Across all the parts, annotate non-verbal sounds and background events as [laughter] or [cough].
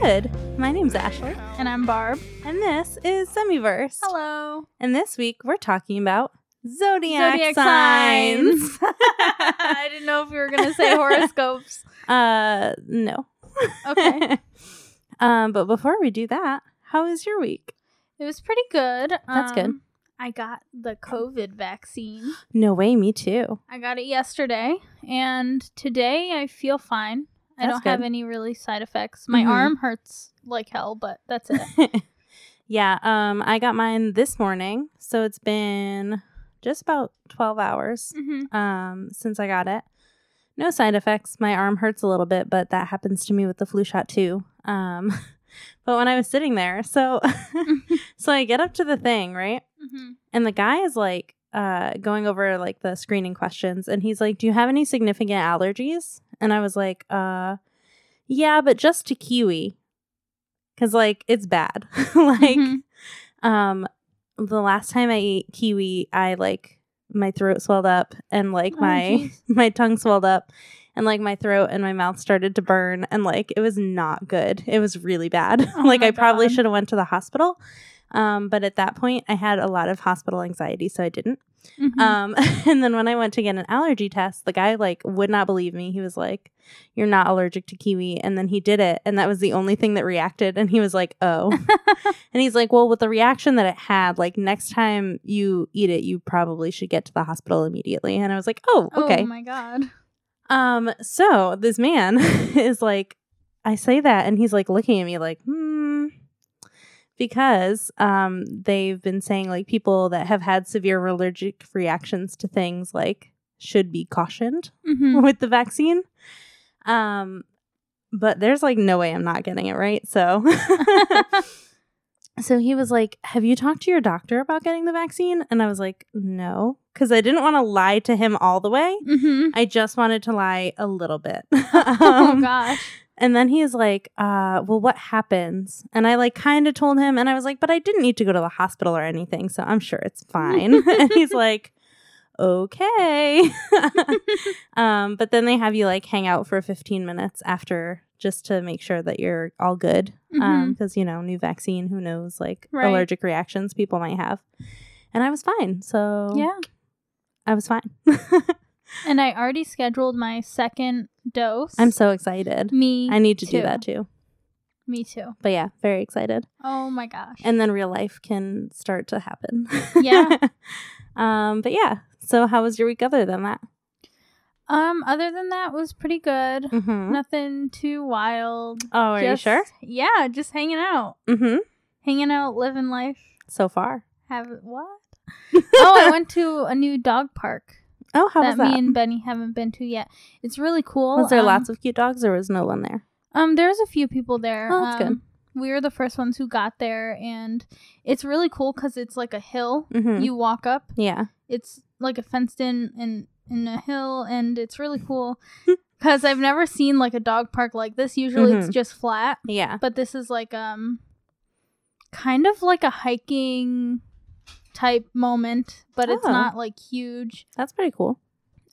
good? My name's Ashley, And I'm Barb. and this is Semiverse. Hello. And this week we're talking about zodiac, Zodiac signs. [laughs] I didn't know if you were going to say horoscopes. [laughs] uh, no. Okay. [laughs] um, but before we do that, how was your week? It was pretty good. That's good. Um, I got the COVID vaccine. No way, me too. I got it yesterday, and today I feel fine. I That's don't have any really side effects. My Mhm. arm hurts like hell, but that's it. [laughs] yeah, um, I got mine this morning, so it's been just about twelve hours hmm um since I got it. No side effects. My arm hurts a little bit, but that happens to me with the flu shot too. Um [laughs] but when I was sitting there, so [laughs] so I get up to the thing, right? hmm And the guy is like uh going over like the screening questions and he's like, "Do you have any significant allergies?" And I was like, "Uh yeah, but just to kiwi." Cuz like it's bad. [laughs] like Mhm. um the last time I ate kiwi, I like my throat swelled up and like Oh, my jeez. [laughs] my tongue swelled up and like my throat and my mouth started to burn and like it was not good. It was really bad. [laughs] Oh like I probably should have went to the hospital. Um but at that point I had a lot of hospital anxiety so I didn't. Mhm. Um [laughs] and then when I went to get an allergy test, the guy like would not believe me. He was like, "You're not allergic to kiwi." And then he did it and that was the only thing that reacted and he was like, "Oh." [laughs] And he's like, well, with the reaction that it had, like next time you eat it, you probably should get to the hospital immediately. And I was like, oh, okay. Oh my god. um, so this man [laughs] is like, I say that, and he's like looking at me like, hmm, because um, they've been saying like people that have had severe allergic reactions to things like should be cautioned hmm [laughs] with the vaccine. Um, but there's like no way I'm not getting it right. So. [laughs] [laughs] So he was like, Have you talked to your doctor about getting the vaccine? And I was like, No, because I didn't want to lie to him all the way. hmm I just wanted to lie a little bit. oh Um, gosh. And then he's like, uh, Well, what happens? And I like kind of told him, and I was like, But I didn't need to go to the hospital or anything. So I'm sure it's fine. [laughs] and he's like, Okay. [laughs] um, but then they have you like hang out for 15 minutes after just to make sure that you're all good because you know new vaccine who knows like Right. allergic reactions people might have and i was fine so yeah. i was fine [laughs] And I already scheduled my second dose. i'm so excited me. i need to do that too Me too. but yeah very excited Oh my gosh. and then real life can start to happen [laughs] Yeah. [laughs] um but yeah so how was your week other than that um, other than that, was pretty good. mm-hmm. Nothing too wild. oh are you sure Yeah, just hanging out, mm-hmm hanging out, living life. so far Have what? [laughs] oh, I went to a new dog park oh how that, was that me and Benny haven't been to yet. It's really cool. was there um, lots of cute dogs or was no one there Um, there's a few people there. Oh, that's good. um, We were the first ones who got there, and it's really cool because it's like a hill. mm-hmm. You walk up. yeah It's like a fenced in in in a hill, and it's really cool [laughs] because I've never seen like a dog park like this. Usually, it's Mhm. just flat, yeah but this is like um, kind of like a hiking type moment, but it's Oh. not like huge. that's pretty cool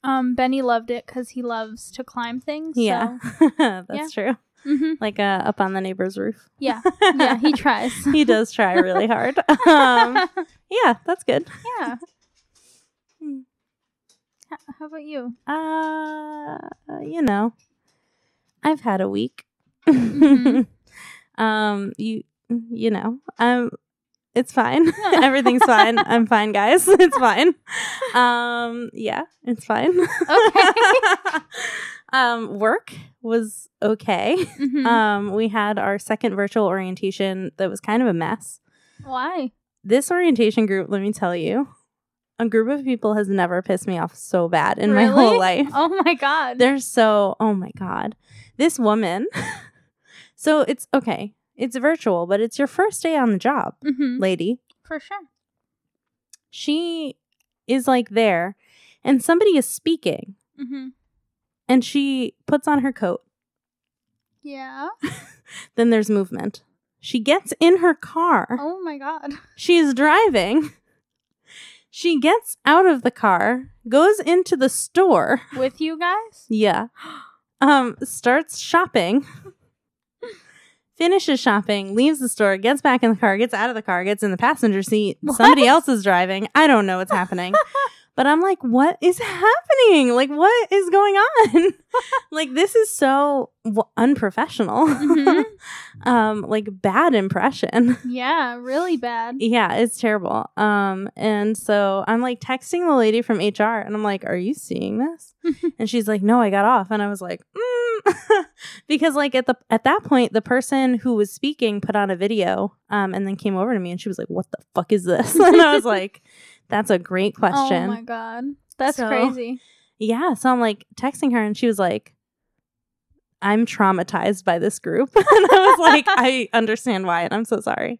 Um, Benny loved it because he loves to climb things. yeah [laughs] that's true hmm like uh, up on the neighbor's roof Yeah. Yeah. He [laughs] tries. he does try really hard. [laughs] Um, yeah, that's good. yeah. Hmm. H- how about you? Uh, you know, I've had a week. Mhm. um, you, you know, um, it's fine. [laughs] [laughs] Everything's fine. I'm fine, guys. [laughs] It's fine. Um, yeah, it's fine. Okay. um, work was okay. Mhm. Um, we had our second virtual orientation that was kind of a mess. Why? this orientation group, let me tell you, a group of people has never pissed me off so bad in my whole life. Oh my god. They're so, oh my God. This woman, so it's okay, it's virtual, but it's your first day on the job, hmm lady. For sure. She is like there, and somebody is speaking, hmm and she puts on her coat. Yeah. [laughs] Then there's movement. She gets in her car. Oh my god. She's driving. She gets out of the car, goes into the store. With you guys? Yeah. Um starts shopping. [laughs] finishes shopping, leaves the store, gets back in the car, gets out of the car, gets in the passenger seat. [laughs] Somebody else is driving. I don't know what's happening. [laughs] But I'm like, what is happening? Like, what is going on? [laughs] like, this is so w- unprofessional. Mhm. [laughs] um, like, bad impression. [laughs] Yeah, really bad. yeah, it's terrible. Um, and so I'm like texting the lady from HR, and I'm like, "Are you seeing this?" and she's like, "No, I got off." And I was like, mm. because like at the at that point, the person who was speaking put on a video, um, and then came over to me, and she was like, "What the fuck is this?" and I was like, "That's a great question." Oh my god. That's So- crazy. Yeah. So I'm like texting her and she was like, I'm traumatized by this group. [laughs] and I was like, I [laughs] understand why, and I'm so sorry.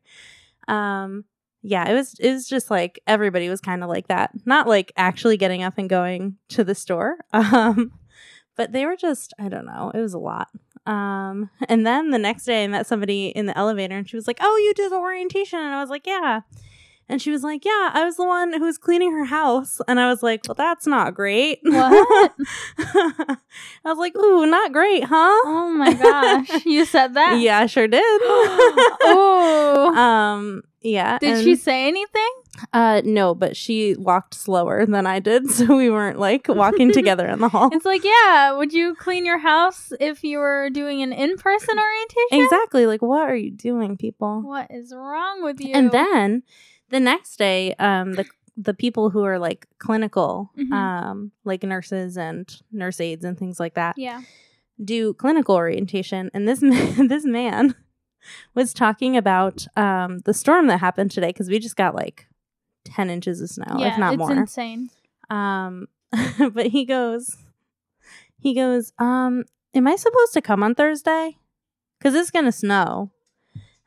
Um, yeah, it was it was just like everybody was kind of like that. Not like actually getting up and going to the store. [laughs] Um, but they were just, I don't know, it was a lot. Um, and then the next day I met somebody in the elevator and she was like, Oh, you did the orientation. And I was like, Yeah. And she was like, Yeah, I was the one who was cleaning her house. And I was like, Well, that's not great. What? [laughs] I was like, Ooh, not great, huh? Oh my gosh. [laughs] You said that? Yeah, I sure did. [gasps] oh. um, yeah. Did and- she say anything? Uh, no, but she walked slower than I did, [laughs] so we weren't like walking together in the hall. It's like, yeah, would you clean your house if you were doing an in person orientation? Exactly. Like, what are you doing, people? What is wrong with you? And then the next day, um, the the people who are like clinical, Mhm. um, like nurses and nurse aides and things like that, yeah. do clinical orientation. And this [laughs] man, this man was talking about um the storm that happened today because we just got like ten inches of snow, yeah, if not it's more. insane. Um, [laughs] but he goes, he goes, um, am I supposed to come on Thursday? Because it's gonna snow.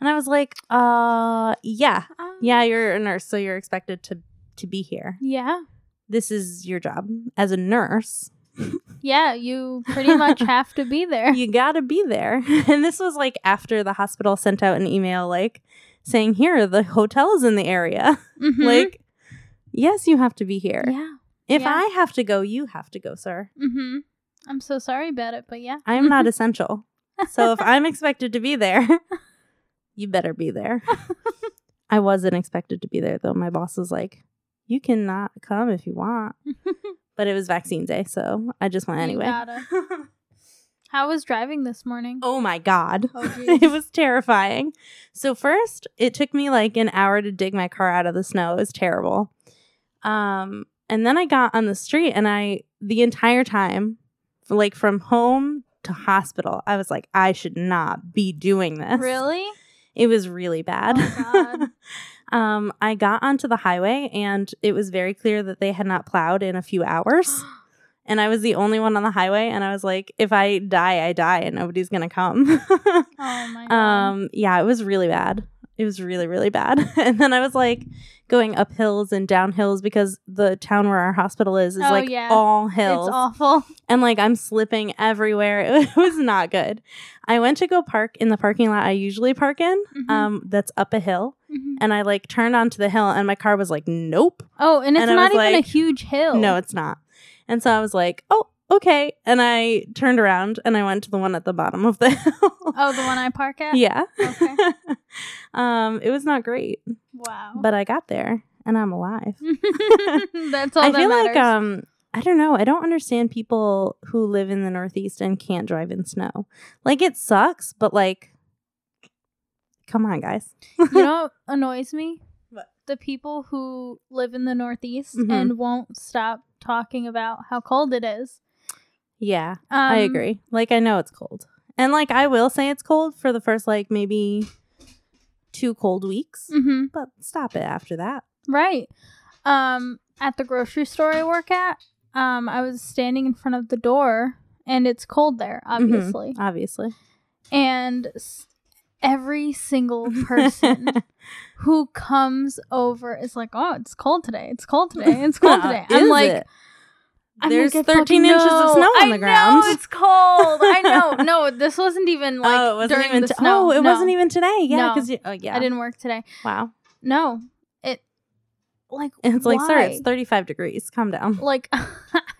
And I was like, uh, yeah, Um, yeah, you're a nurse, so you're expected to to be here. Yeah. This is your job as a nurse. [laughs] Yeah, you pretty much [laughs] have to be there. You gotta be there. [laughs] And this was like after the hospital sent out an email like saying, here are the hotels in the area. Mhm. Like, yes, you have to be here. yeah. If yeah. I have to go, you have to go, sir. Mm-hmm. I'm so sorry about it, but yeah. I'm not essential. So if I'm expected to be there, you better be there. I wasn't expected to be there though. My boss was like, "You cannot come if you want." [laughs] But it was vaccine day, so I just went anyway. [laughs] How was driving this morning? oh my god. Oh, [laughs] it was terrifying. So first, it took me like an hour to dig my car out of the snow. It was terrible. Um and then I got on the street and I the entire time like from home to hospital, I was like I should not be doing this. Really? It was really bad. Oh, [laughs] um, I got onto the highway and it was very clear that they had not plowed in a few hours. [gasps] And I was the only one on the highway. And I was like, if I die, I die and nobody's going to come. [laughs] Oh my god. um, yeah, it was really bad. It was really, really bad. [laughs] and then I was like going up hills and down hills because the town where our hospital is is Oh, like yeah. all hills it's awful. and like I'm slipping everywhere. [laughs] It was not good. I went to go park in the parking lot I usually park in, Mhm. um, that's up a hill, Mhm. and I like turned onto the hill, and my car was like, "Nope, Oh, and it's and not even like, a huge hill. no, it's not." And so I was like, "Oh, okay," and I turned around and I went to the one at the bottom of the [laughs] hill. Oh, the one I park at? yeah. Okay. [laughs] um, it was not great, Wow. but I got there and I'm alive. [laughs] That's all I that feel matters. like um I don't know. I don't understand people who live in the Northeast and can't drive in snow. Like it sucks, but like come on, guys. you know what annoys me? What? The people who live in the Northeast Mhm. and won't stop talking about how cold it is. Yeah, Um, I agree. Like I know it's cold. And like I will say it's cold for the first like maybe two cold weeks, hmm but stop it after that. Right. Um, at the grocery store I work at, um, I was standing in front of the door, and it's cold there, Mhm, obviously. Obviously. And s- every single [laughs] person who comes over is like, "Oh, it's cold today. It's cold today. It's cold [laughs] today." I'm like, it? I'm There's like, 13 fucking inches of snow on I the ground. Know, it's [laughs] cold. I know. No, this wasn't even like [laughs] oh, it wasn't during even the t- snow. Oh, it No. wasn't even today. Yeah, No. because oh yeah. I didn't work today. Wow. No, it like [laughs] it's like, sir, it's 35 degrees. Calm down. like I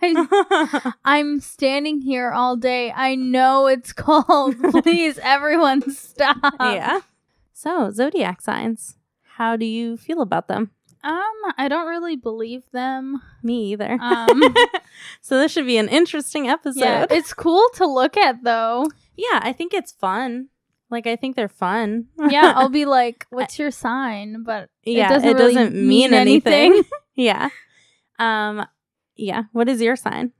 I, I'm standing here all day. I know it's cold. Please, everyone, stop. yeah. So, zodiac signs. How do you feel about them? Um, I don't really believe them. Me either. Um, [laughs] so this should be an interesting episode. yeah, [laughs] it's cool to look at though. Yeah, I think it's fun. Like I think they're fun. Yeah, I'll be [laughs] like, "What's your sign?" But yeah, it doesn't, it really doesn't mean anything. yeah. Um yeah, what is your sign?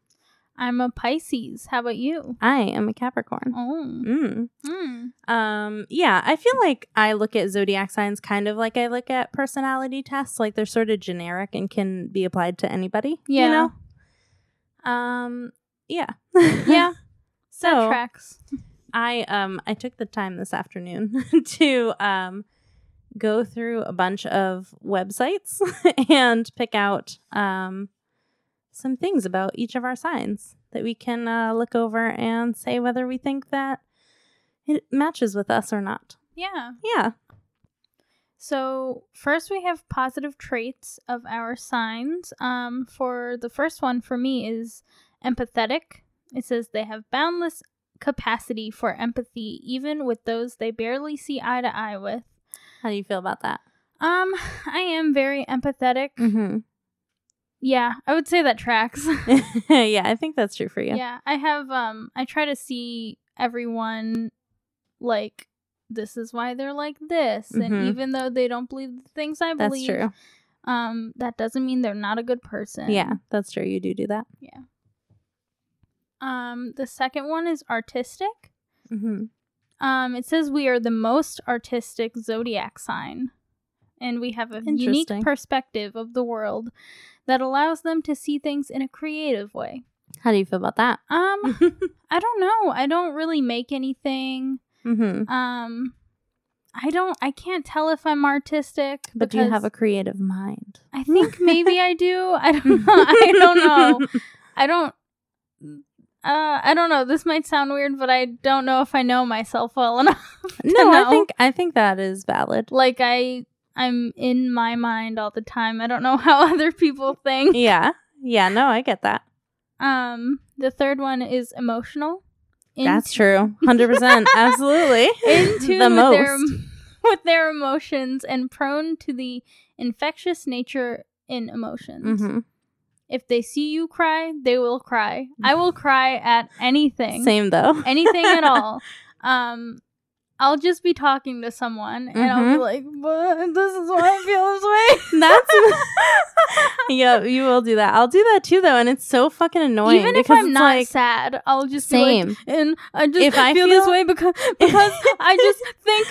I'm a Pisces. How about you? I am a Capricorn. Oh, Mm. mm. Um yeah, I feel like I look at zodiac signs kind of like I look at personality tests, like they're sort of generic and can be applied to anybody, Yeah. you know? Um yeah. yeah, [laughs] that so tracks. I um I took the time this afternoon [laughs] to um go through a bunch of websites [laughs] and pick out um some things about each of our signs that we can uh, look over and say whether we think that it matches with us or not. Yeah. Yeah. So first we have positive traits of our signs. Um, for the first one for me is empathetic. It says they have boundless capacity for empathy, even with those they barely see eye to eye with. How do you feel about that? Um, [sighs] I am very empathetic. Mm-hmm. Yeah, I would say that tracks. [laughs] [laughs] yeah, I think that's true for you. yeah, I have um I try to see everyone like this is why they're like this Mhm. and even though they don't believe the things I believe. That's true. um that doesn't mean they're not a good person. Yeah, that's true. You do do that. Yeah. Um the second one is artistic. Mm-hmm. Um it says we are the most artistic zodiac sign and we have a unique perspective of the world that allows them to see things in a creative way. How do you feel about that? Um [laughs] I don't know. I don't really make anything. mm-hmm. Um I don't I can't tell if I'm artistic. But do you have a creative mind? I think maybe I do. I don't know. [laughs] I don't know. I don't uh I don't know. This might sound weird, but I don't know if I know myself well [laughs] enough. no, I think I think that is valid. like I I'm in my mind all the time. I don't know [laughs] how other people think. Yeah. Yeah, no, I get that. Um the third one is emotional. In- That's true. [laughs] 100%. Absolutely. in tune the with most. their [laughs] with their emotions and prone to the infectious nature in emotions. hmm If they see you cry, they will cry. I will cry at anything. Same though. Anything at all. Um I'll just be talking to someone and I'll be Mhm. like, but this is why I feel this way. [laughs] That's [laughs] yeah, you will do that. I'll do that too though, and it's so fucking annoying. Even if I'm not like, sad, I'll just be like, same. and I just If I feel, this way because [laughs] because I just think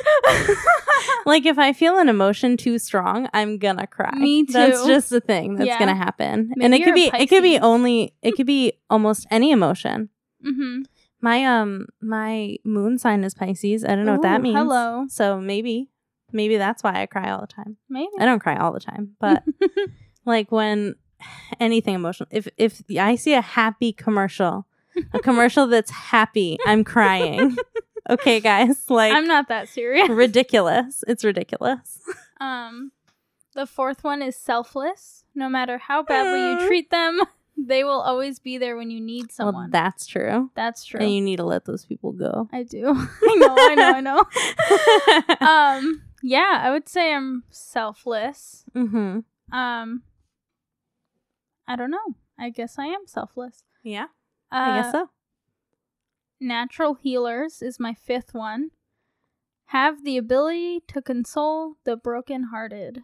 like if I feel an emotion too strong, I'm gonna cry. Me too. That's just the thing that's Yeah. gonna happen, Maybe and it could be it could be only it could be almost any emotion. hmm My um my moon sign is Pisces. I don't know what that means. hello. So maybe maybe that's why I cry all the time. Maybe. I don't cry all the time, but [laughs] like when anything emotional. If if I see a happy commercial, a commercial [laughs] that's happy, I'm crying. [laughs] okay, guys, like I'm not that serious. ridiculous. It's ridiculous. Um, the fourth one is selfless. No matter how badly you treat them, they will always be there when you need Well, someone. that's true. That's true. And you need to let those people go. I do. [laughs] I know. I know. I know. [laughs] um, yeah, I would say I'm selfless. mm-hmm. Um, I don't know. I guess I am selfless. Yeah, Uh, I guess so. Natural healers is my fifth one. Have the ability to console the brokenhearted.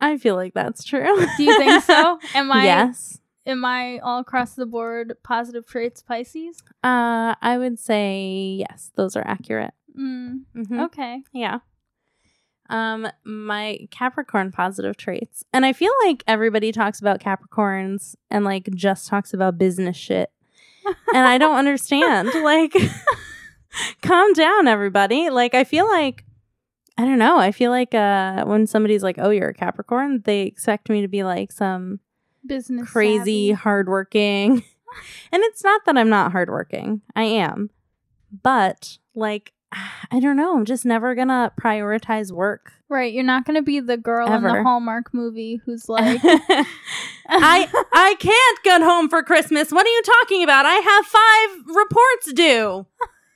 I feel like that's true. Do you think so? [laughs] Am I? yes. Am I all across the board positive traits Pisces? Uh, I would say yes. Those are accurate. Mm, Mhm. okay. Yeah. Um, my Capricorn positive traits. And I feel like everybody talks about Capricorns and like just talks about business shit. And I don't understand. [laughs] Like [laughs] calm down everybody. Like I feel like I don't know. I feel like uh when somebody's like, "Oh, you're a Capricorn," they expect me to be like some Business crazy savvy. hardworking. [laughs] and it's not that I'm not hardworking. I am. But like [sighs] I don't know. I'm just never gonna prioritize work. Right, you're not gonna be the girl in the Hallmark movie who's like, [laughs] I I can't get home for Christmas. What are you talking about? I have five reports due.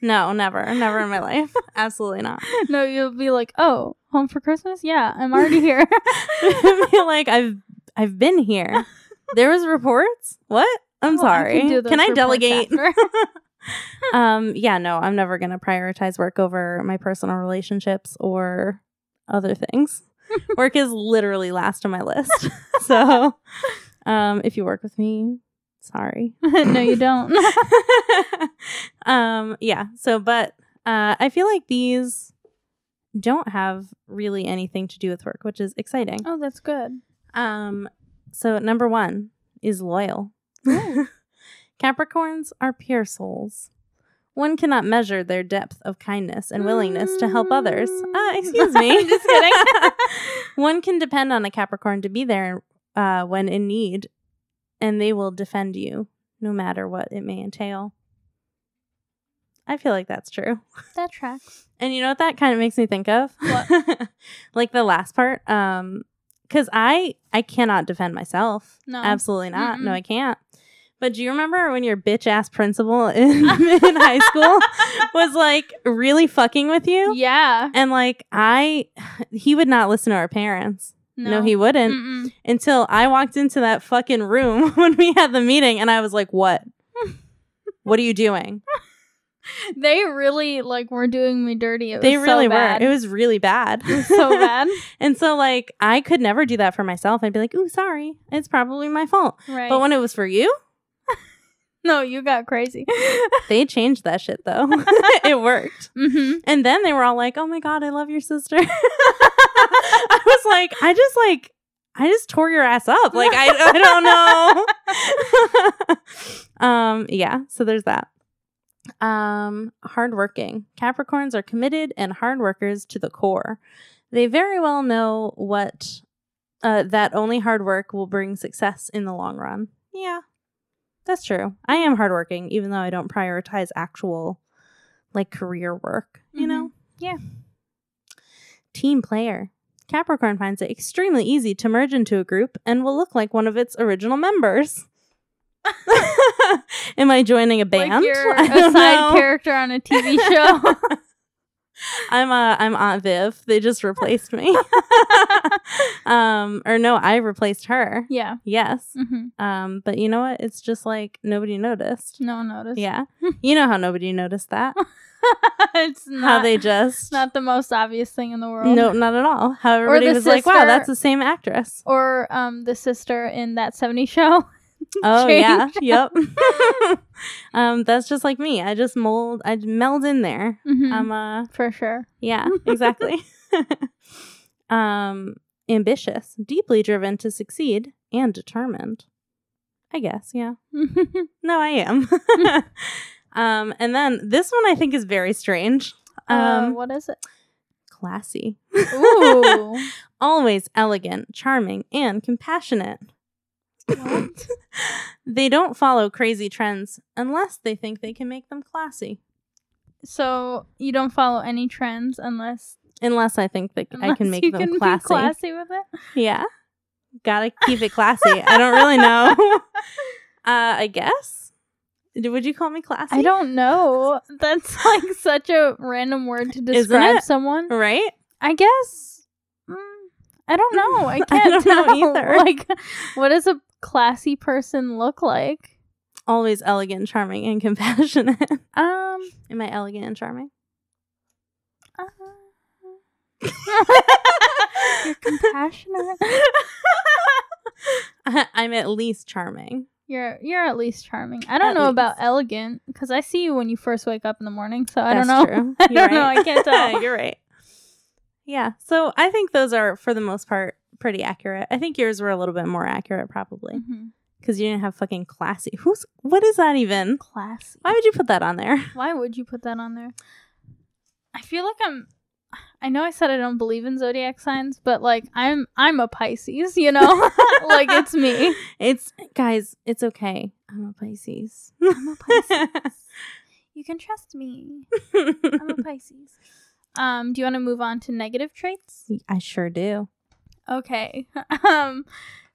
No, never, never in my [laughs] life. Absolutely not. no, you'll be like, oh, home for Christmas? Yeah, I'm already here. Like I've I've been here. [laughs] There was reports. What? I'm Oh, I sorry. can Can, I delegate? [laughs] [laughs] um. Yeah. No. I'm never gonna prioritize work over my personal relationships or other things. work is literally last on my list. so, um, if you work with me, sorry. no, you don't. um. Yeah. So, but uh, I feel like these don't have really anything to do with work, which is exciting. oh, that's good. Um, so number one is loyal. [laughs] Capricorns are pure souls. One cannot measure their depth of kindness and willingness to help others. Uh, excuse me. [laughs] Just kidding. [laughs] One can depend on a Capricorn to be there uh, when in need, and they will defend you no matter what it may entail. I feel like that's true. that tracks. And you know what that kind of makes me think of? What? like the last part. Um, because I I cannot defend myself. No. Absolutely not. No, Mm-mm. I can't. But do you remember when your bitch ass principal [laughs] in, in high school [laughs] was like really fucking with you? Yeah. And like I he would not listen to our parents. No, he wouldn't Mm-mm. until I walked into that fucking room [laughs] when we had the meeting and I was like, "What? what are you doing?" [laughs] They really like were doing me dirty. It was They so really bad. were. It was really bad. so [laughs] bad. And so like I could never do that for myself. I'd be like, "Ooh, sorry. It's probably my fault." Right. But when it was for you, [laughs] no, you got crazy. they changed that shit though. it worked. hmm And then they were all like, "Oh my god, I love your sister." I was like, "I just like I just tore your ass up. Like I I don't know." um yeah, so there's that. Um hardworking. Capricorns are committed and hard workers to the core. They very well know what uh, that only hard work will bring success in the long run. Yeah, that's true. I am hardworking, even though I don't prioritize actual like career work, you Mhm. know? Yeah. Team player. Capricorn finds it extremely easy to merge into a group and will look like one of its original members. [laughs] Am I joining a band? Like you're [laughs] a side know. character on a TV [laughs] show. I'm uh I'm Aunt Viv. They just replaced me. um or no, I replaced her. yeah. Yes. hmm Um but you know what? It's just like nobody noticed. No one noticed. Yeah. you know how nobody noticed that. it's not how they just not the most obvious thing in the world. No, not at all. How everybody was like, "Wow, that's the same actress." Or um the sister in that 70 show. [laughs] Oh yeah, [laughs] yep. [laughs] um, that's just like me. I just mold. I meld in there. Mhm. I'm uh, For sure. yeah, exactly. um, ambitious, deeply driven to succeed, and determined. I guess, yeah. No, I am. um, and then this one I think is very strange. uh, Um, what is it? classy. Ooh. always elegant, charming, and compassionate. [laughs] They don't follow crazy trends unless they think they can make them classy. so you don't follow any trends unless, Unless I think that I can make you them can be classy. classy with it. Yeah. Gotta keep it classy. I don't really know. [laughs] [laughs] uh, I guess. Would you call me classy? I don't know. That's like such a random word to describe someone. Right? I guess. mm, I don't know. I I can't don't know tell. either. Like, what is a classy person look like? Always elegant, charming, and [laughs] compassionate. Um. Am I elegant and charming? uh, You're compassionate. [laughs] I'm at least charming. You're you're at least charming. I don't At know about elegant because I see you when you first wake up in the morning. So I That's don't know. True. [laughs] I don't know. I can't tell. You're right. Yeah. So I think those are, for the most part, pretty accurate. I think yours were a little bit more accurate, probably, because you didn't have fucking classy. Who's what is that even? Classy. Why would you put that on there? [laughs] Why would you put that on there? I feel like I'm. I know I said I don't believe in zodiac signs, but like I'm I'm a Pisces, you know, [laughs] like it's me. [laughs] It's guys. It's okay. I'm a Pisces. I'm a Pisces. You can trust me. I'm a Pisces. Um, do you want to move on to negative traits? I sure do. Okay. [laughs] um,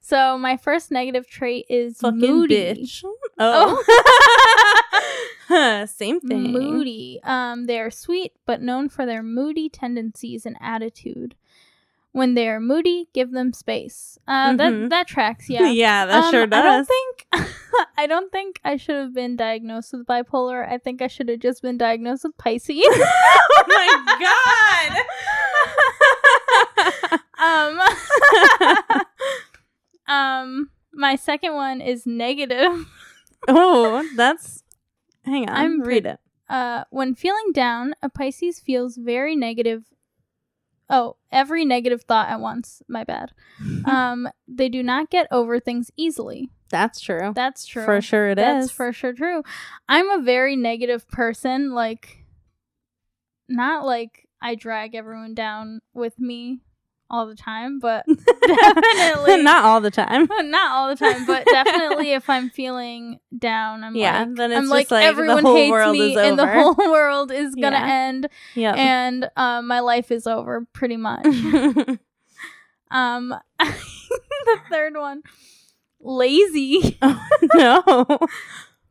so my first negative trait is Fucking moody. bitch. Oh. [laughs] [laughs] Same thing. Moody. Um, they are sweet, but known for their moody tendencies and attitude. When they are moody, give them space. Uh, Mhm. that that tracks. Yeah. Yeah, that Um, sure does. I don't think I don't think I should have been diagnosed with bipolar. I think I should have just been diagnosed with Pisces. oh my um, [laughs] um, my second one is negative. oh, that's. Hang on. I'm read it. Uh, when feeling down, a Pisces feels very negative. Oh, every negative thought at once. My bad. [laughs] Um, they do not get over things easily. That's true. That's true. For sure it is. That's for sure true. I'm a very negative person. Like, not like I drag everyone down with me all the time, but [laughs] definitely [laughs] Not all the time. [laughs] not all the time, but definitely if I'm feeling down, I'm Yeah, like, then it's I'm just like, like the everyone whole hates world me and the whole world is gonna Yeah. end Yep. and um, my life is over pretty much. um, the third one, lazy. no.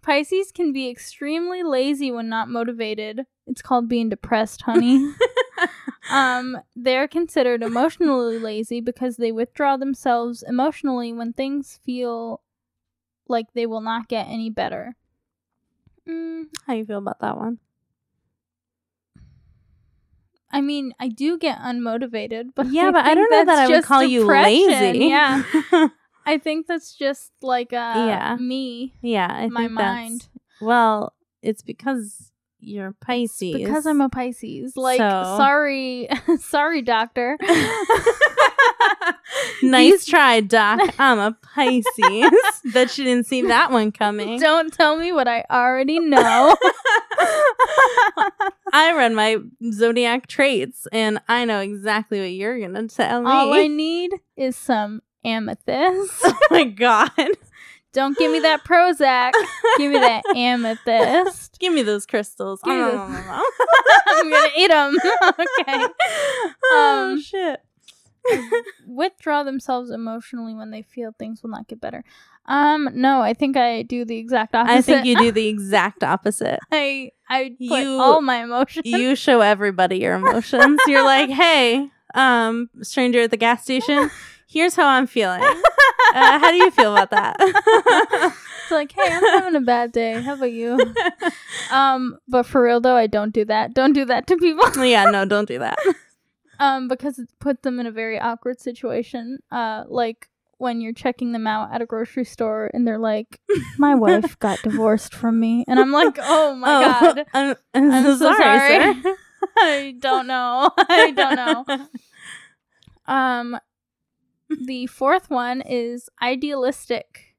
Pisces can be extremely lazy when not motivated. It's called being depressed, honey. [laughs] um, they're considered emotionally lazy because they withdraw themselves emotionally when things feel like they will not get any better. Mm, How you feel about that one? I mean, I do get unmotivated, [laughs] but Yeah, I but I don't know that I would call you lazy. Yeah, [laughs] I think that's just like uh, Yeah. me, yeah, I my mind. Well, it's because you're Pisces. because I'm a Pisces. Like, So- sorry, [laughs] sorry, doctor. [laughs] [laughs] nice try, Doc. I'm a Pisces. Bet you didn't see that one coming. Don't tell me what I already know. I read my zodiac traits, and I know exactly what you're gonna tell me. All I need is some amethyst. oh my god! Don't give me that Prozac. Give me that [laughs] amethyst. Give me those crystals. Me Oh, those-. [laughs] I'm gonna eat them. [laughs] okay. oh Um, shit! Withdraw themselves emotionally when they feel things will not get better. Um, no, I think I do the exact opposite. I think you do the exact opposite. I I put You- all my emotions. You show everybody your emotions. You're like, hey, um, stranger at the gas station. Here's how I'm feeling. [laughs] Uh, how do you feel about that? [laughs] It's like, hey, I'm having a bad day. How about you? [laughs] Um, but for real though, I don't do that. Don't do that to people. yeah, no, don't do that. um, because it puts them in a very awkward situation. Uh, like when you're checking them out at a grocery store and they're like, "My wife got divorced from me," and I'm like, "Oh my god, I'm, I'm I'm so, so sorry. sorry. I don't know. I don't know." Um, the fourth one is idealistic.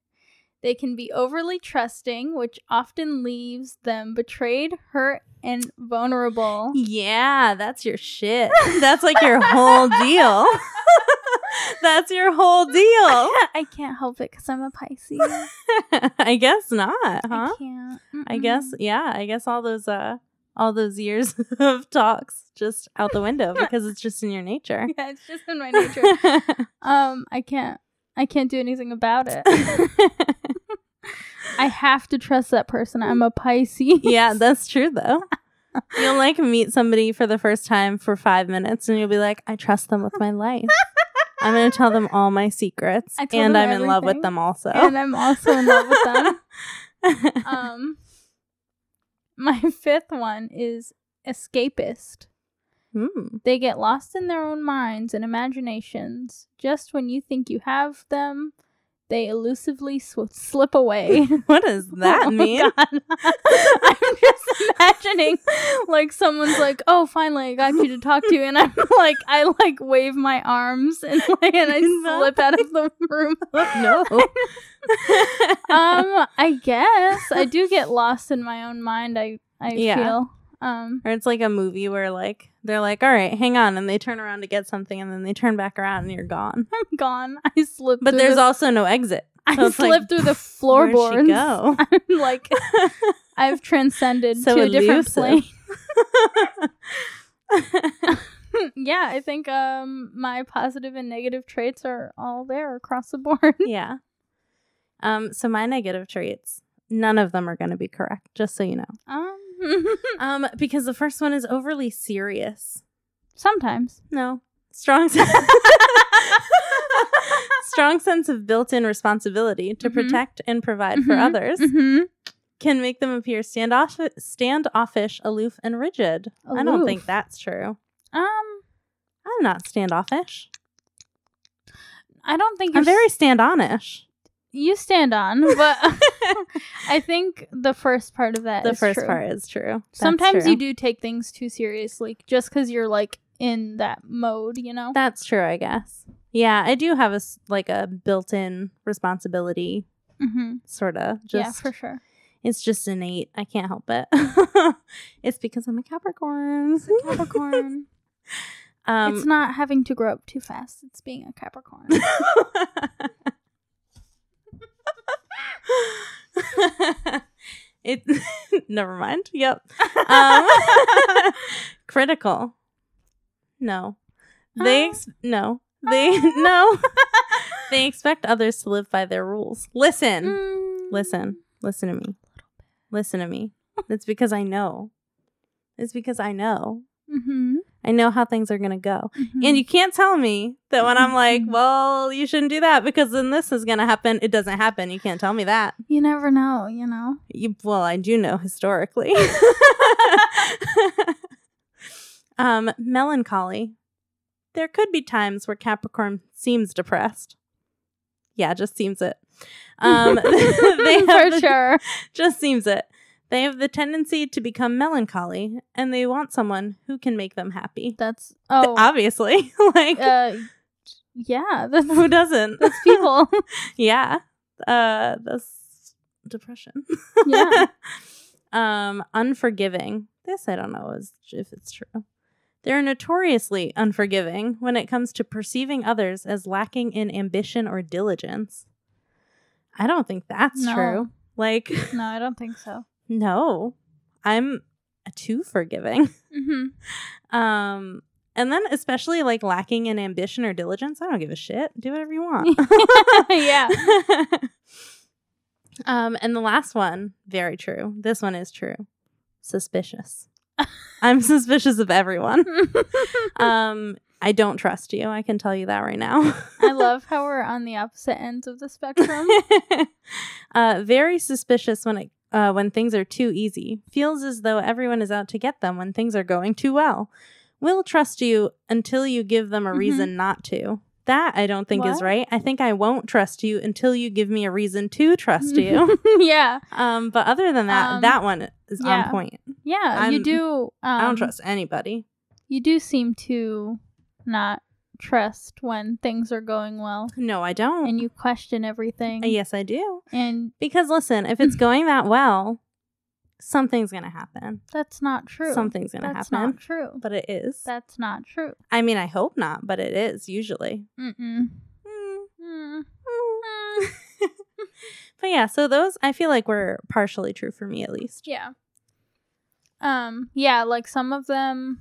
They can be overly trusting, which often leaves them betrayed, hurt, and vulnerable. Yeah, that's your shit. That's like your whole deal. [laughs] that's your whole deal. [laughs] I can't help it because I'm a Pisces. [laughs] I guess not, I huh? can't. I guess yeah, I guess all those uh all those years [laughs] of talks just out the window [laughs] because it's just in your nature. Yeah, it's just in my nature. [laughs] um, I can't. I can't do anything about it. I have to trust that person. I'm a Pisces. yeah, that's true though. You'll like meet somebody for the first time for five minutes and you'll be like, I trust them with my life. I'm gonna tell them all my secrets. And I'm in love with them also. and I'm also in love with them. Um, my [laughs] fifth one is escapist. Hmm. They get lost in their own minds and imaginations. Just when you think you have them, they elusively sw- slip away. [laughs] What does [laughs] that Oh, mean? [laughs] I'm just imagining like someone's like, "Oh, finally, I got you to talk to," and I'm like, I like wave my arms and like, and I slip out of the room. no. um, I guess I do get lost in my own mind. I I Yeah. feel um Or it's like a movie where like they're like, all right, hang on, and they turn around to get something, and then they turn back around and you're gone. [laughs] I'm gone. I slipped. But there's the- also no exit. [laughs] I So it's like, through the [laughs] Where'd floorboards. she go? I'm like I've transcended So to a different plane. yeah, I think um my positive and negative traits are all there across the board. yeah. Um. So my negative traits, none of them are going to be correct. Just so you know. Um [laughs] Um. Because the first one is overly serious. sometimes. No. Strong. [laughs] Sense- Strong sense of built-in responsibility to Mhm. protect and provide for Mhm. others Mhm. can make them appear standoff- standoffish, aloof, and rigid. I don't think that's true. Um I'm not standoffish. I don't think you're I'm very stand-onish. You stand on, but [laughs] [laughs] I think the first part of that The is first true. part is true. That's Sometimes true. you do take things too seriously just because you're like in that mode, you know? That's true, I guess. Yeah, I do have a like a built-in responsibility, mm-hmm. sort of. Yeah, for sure. it's just innate. I can't help it. [laughs] it's because I'm a Capricorn. A Capricorn. um, it's not having to grow up too fast. It's being a Capricorn. [laughs] it. [laughs] never mind. Yep. Um, [laughs] critical. No. They ex- no. They no. they expect others to live by their rules. Listen. Mm. Listen. Listen to me. Listen to me. It's because I know. It's because I know. Mm-hmm. I know how things are going to go. Mhm. And you can't tell me that when I'm like, Mhm. well, you shouldn't do that because then this is going to happen. It doesn't happen. You can't tell me that. you never know, you know? You, well, I do know historically. [laughs] um, melancholy. There could be times where Capricorn seems depressed. Yeah, just seems it. Um, [laughs] they [laughs] for the- sure. just seems it. They have the tendency to become melancholy, and they want someone who can make them happy. That's oh Obviously, [laughs] like uh yeah, [laughs] that's who doesn't? that's people. [laughs] yeah, uh, that's depression. Yeah. um, unforgiving. This I don't know is, if it's true. They're notoriously unforgiving when it comes to perceiving others as lacking in ambition or diligence. I don't think that's No. true. Like, no, I don't think so. No, I'm too forgiving. [laughs] Mm-hmm. Um, and then especially like lacking in ambition or diligence, I don't give a shit. Do whatever you want. [laughs] yeah. [laughs] um, and the last one, very true. This one is true. Suspicious. I'm suspicious of everyone. Um, I don't trust you. I can tell you that right now. I love how we're on the opposite ends of the spectrum. uh, very suspicious when it uh, when things are too easy. Feels as though everyone is out to get them when things are going too well. Will trust you until you give them a Mhm. reason not to. That I don't think is right. I think I won't trust you until you give me a reason to trust you. [laughs] yeah. um, but other than that, Um, that one is yeah. on point. Yeah, I'm- you do um, I don't trust anybody. You do seem to not trust when things are going well No, I don't. and you question everything. Uh, yes, I do. And Because listen, if it's going that well, something's gonna happen. that's not true. Something's gonna happen. That's not true. But it is. That's not true. I mean, I hope not, but it is usually. Mm-mm. Mm, Mm. mm. [laughs] but yeah, so those I feel like were partially true for me at least. Yeah. Um. Yeah. Like some of them,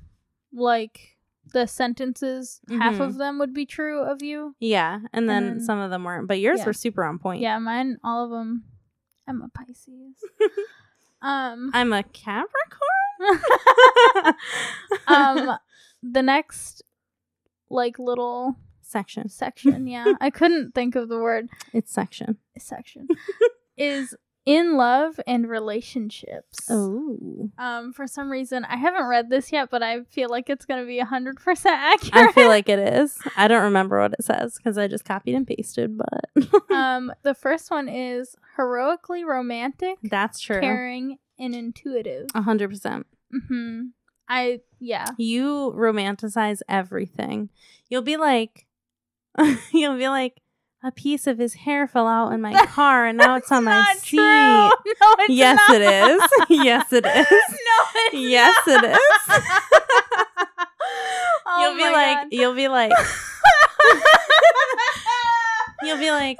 like the sentences, half Mhm. of them would be true of you. Yeah, and then And some of them weren't, but yours yeah. were super on point. Yeah. Mine. All of them. I'm a Pisces. [laughs] um. I'm a Capricorn. [laughs] um. The next, like little section. section. Yeah. I couldn't think of the word It's section. section. [laughs] is in love and relationships. Oh, Um, for some reason, I haven't read this yet, but I feel like it's gonna be hundred percent accurate. [laughs] I feel like it is. I don't remember what it says because I just copied and pasted, but [laughs] um, the first one is heroically romantic, that's true. caring, and intuitive. A hundred percent. hmm I yeah. You romanticize everything. You'll be like, [laughs] you'll be like, a piece of his hair fell out in my [laughs] car and now it's on my seat. true. No, it's Yes, not. it is. [laughs] Yes, it is. no, it's Yes, not. it is. oh you'll be like, God. you'll be like, [laughs] you'll be like,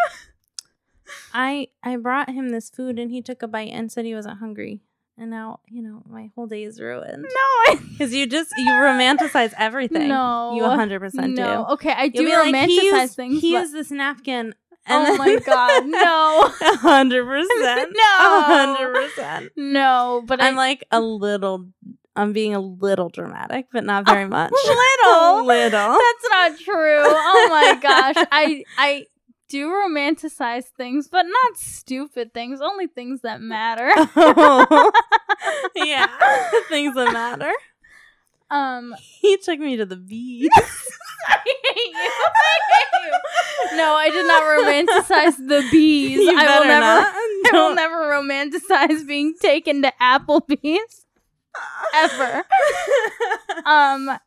I I brought him this food and he took a bite and said he wasn't hungry. And now, you know, my whole day is ruined. No, Because [laughs] you just you [laughs] romanticize everything. No. You 100% no. do. Okay, I do be like, romanticize he used, things. He but- used this napkin. oh my god, [laughs] no, hundred percent. No. hundred percent. no. But I'm I, like a little. I'm being a little dramatic, but not very much. little? little. that's not true. Oh my gosh, I I do romanticize things, but not stupid things. Only things that matter. [laughs] [laughs] yeah, things that matter. Um, He took me to the beach. [laughs] I hate you. I hate you. No, I did not romanticize the bees. You I will never. not. I will never romanticize being taken to Applebee's ever. Um,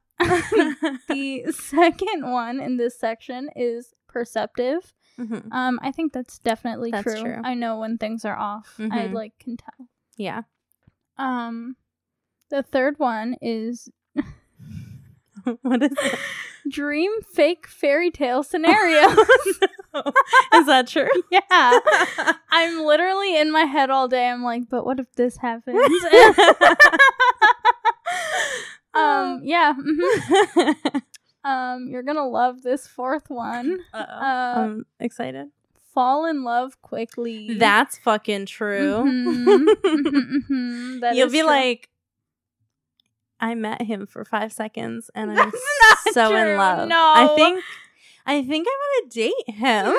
the second one in this section is perceptive. Mhm. Um, I think that's definitely That's true. true. I know when things are off. I Mhm. like can tell. Yeah. Um, the third one is [laughs] what is it? [laughs] dream fake fairy tale [laughs] scenarios. Is that true? yeah. I'm literally in my head all day. I'm like, but what if this happens? um, yeah. mhm. Um, you're gonna love this fourth one. [laughs] Uh-oh. Uh, I'm excited. Fall in love quickly. That's fucking true. Mhm, [laughs] mhm, mhm. That You'll is be true. like, I met him for five seconds and I'm [laughs] That's not so in love. No. I think, I think I want to date him. No.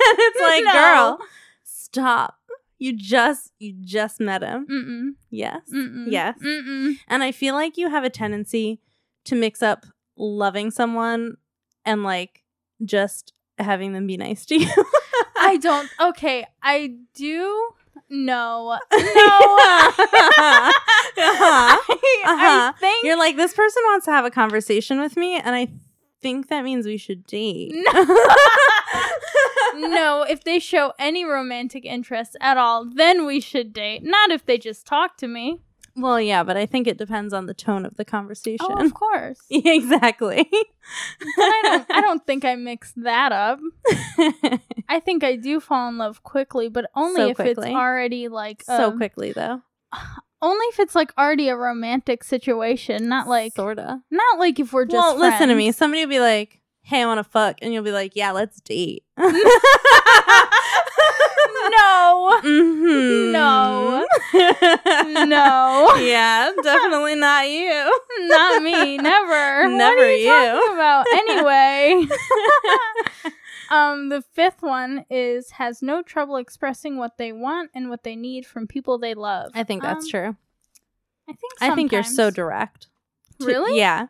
it's like, No. girl, stop. You just, you just met him. Mm-mm, Yes. mm-mm, Yes. mm-mm. And I feel like you have a tendency to mix up loving someone and like just having them be nice to you. [laughs] I don't. Okay, I do. No, no. [laughs] Uh-huh. [laughs] I, Uh-huh. I think You're like, this person wants to have a conversation with me, and I think that means we should date. No. no. If they show any romantic interest at all, then we should date. Not if they just talk to me. Well, yeah, but I think it depends on the tone of the conversation. Oh, of course. [laughs] exactly. I don't. I don't think I mixed that up. [laughs] I think I do fall in love quickly, but only So if it's already like so um, quickly, though. [sighs] Only if it's like already a romantic situation, not like sorta. not like if we're just. well, listen to me. Somebody will be like, "Hey, I want to fuck," and you'll be like, "Yeah, let's date." [laughs] no, Mhm. No. no, yeah, definitely not you. not me. Never. what Never are you, you. talking about? Anyway. [laughs] Um, the fifth one is has no trouble expressing what they want and what they need from people they love. I think that's Um, true. I think. I think you're so sometimes- direct. To- Really? Yeah.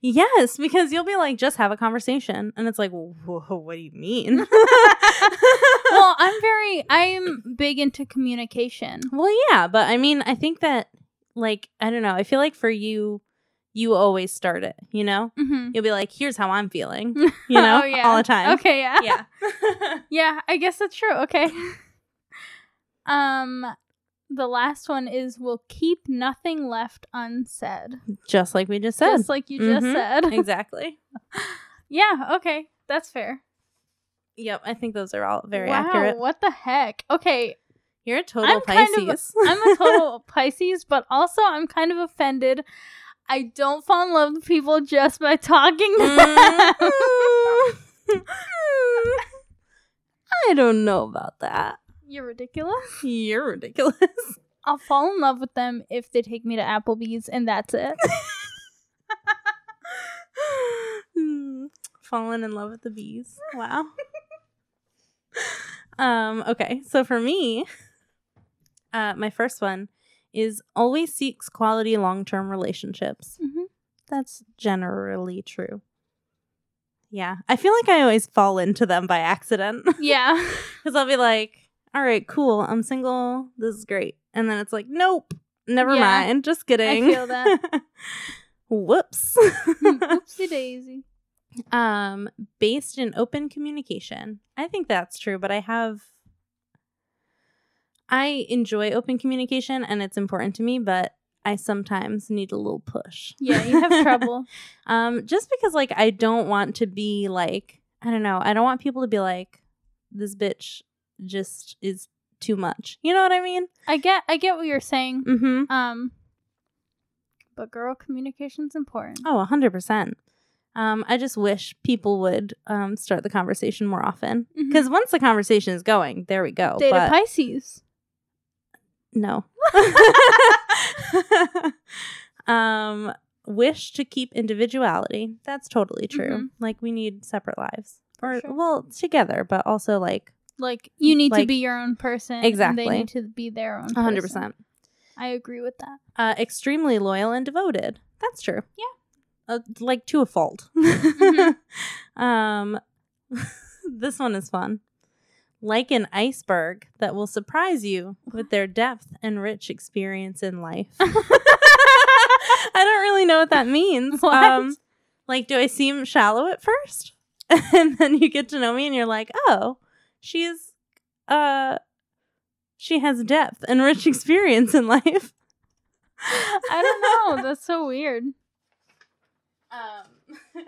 Yes, because you'll be like, just have a conversation, and it's like, Whoa, what do you mean? [laughs] well, I'm very. I'm big into communication. well, yeah, but I mean, I think that, like, I don't know. I feel like for you, you always start it. You know, Mm-hmm. you'll be like, here's how I'm feeling. [laughs] You know, oh, yeah. all the time. Okay, yeah. Yeah. [laughs] Yeah, I guess that's true. Okay. um the last one is we'll keep nothing left unsaid. just like we just said. Just like you just Mhm. said. [laughs] exactly. yeah, okay. That's fair. Yep, I think those are all very wow, accurate. What the heck? Okay, You're a total I'm kind of- Pisces. I'm a [laughs] total Pisces, but also I'm kind of offended. I don't fall in love with people just by talking to them. Mm. [laughs] I don't know about that. You're ridiculous. [laughs] You're ridiculous. [laughs] I'll fall in love with them if they take me to Applebee's and that's it. [laughs] Hmm. Fallen in love with the bees. Wow. um, okay, so for me, uh, my first one is always seeks quality long term relationships. Mhm. That's generally true. Yeah. I feel like I always fall into them by accident. yeah. Because I'll be like, all right, cool. I'm single. This is great. And then it's like, nope, never Yeah, mind. Just kidding. I feel that. [laughs] Whoops. Oopsie [laughs] daisy. um, based in open communication. I think that's true, but I have. I enjoy open communication and it's important to me, but I sometimes need a little push. Yeah, you have trouble. [laughs] um, just because like I don't want to be like I don't know. I don't want people to be like this bitch just is too much. You know what I mean? I get I get what you're saying. Mm-hmm. Um but girl communication's important. Oh, 100%. Um, I just wish people would um, start the conversation more often. Because once the conversation is going, there we go. Data but Pisces. no. [laughs] [laughs] um, wish to keep individuality. That's totally true. Mhm. Like we need separate lives. Or sure. well, together, but also like Like you need to be your own person. and Exactly. they need to be their own. 100%. person. I agree with that. Uh, extremely loyal and devoted. That's true. Yeah. Uh, like to a fault. Mhm. [laughs] um, [laughs] this one is fun. Like an iceberg that will surprise you with their depth and rich experience in life. [laughs] I don't really know what that means. What? Um, like, do I seem shallow at first? and then you get to know me and you're like, oh, she's, uh, she has depth and rich [laughs] experience in life. I don't know. [laughs] That's so weird. Um,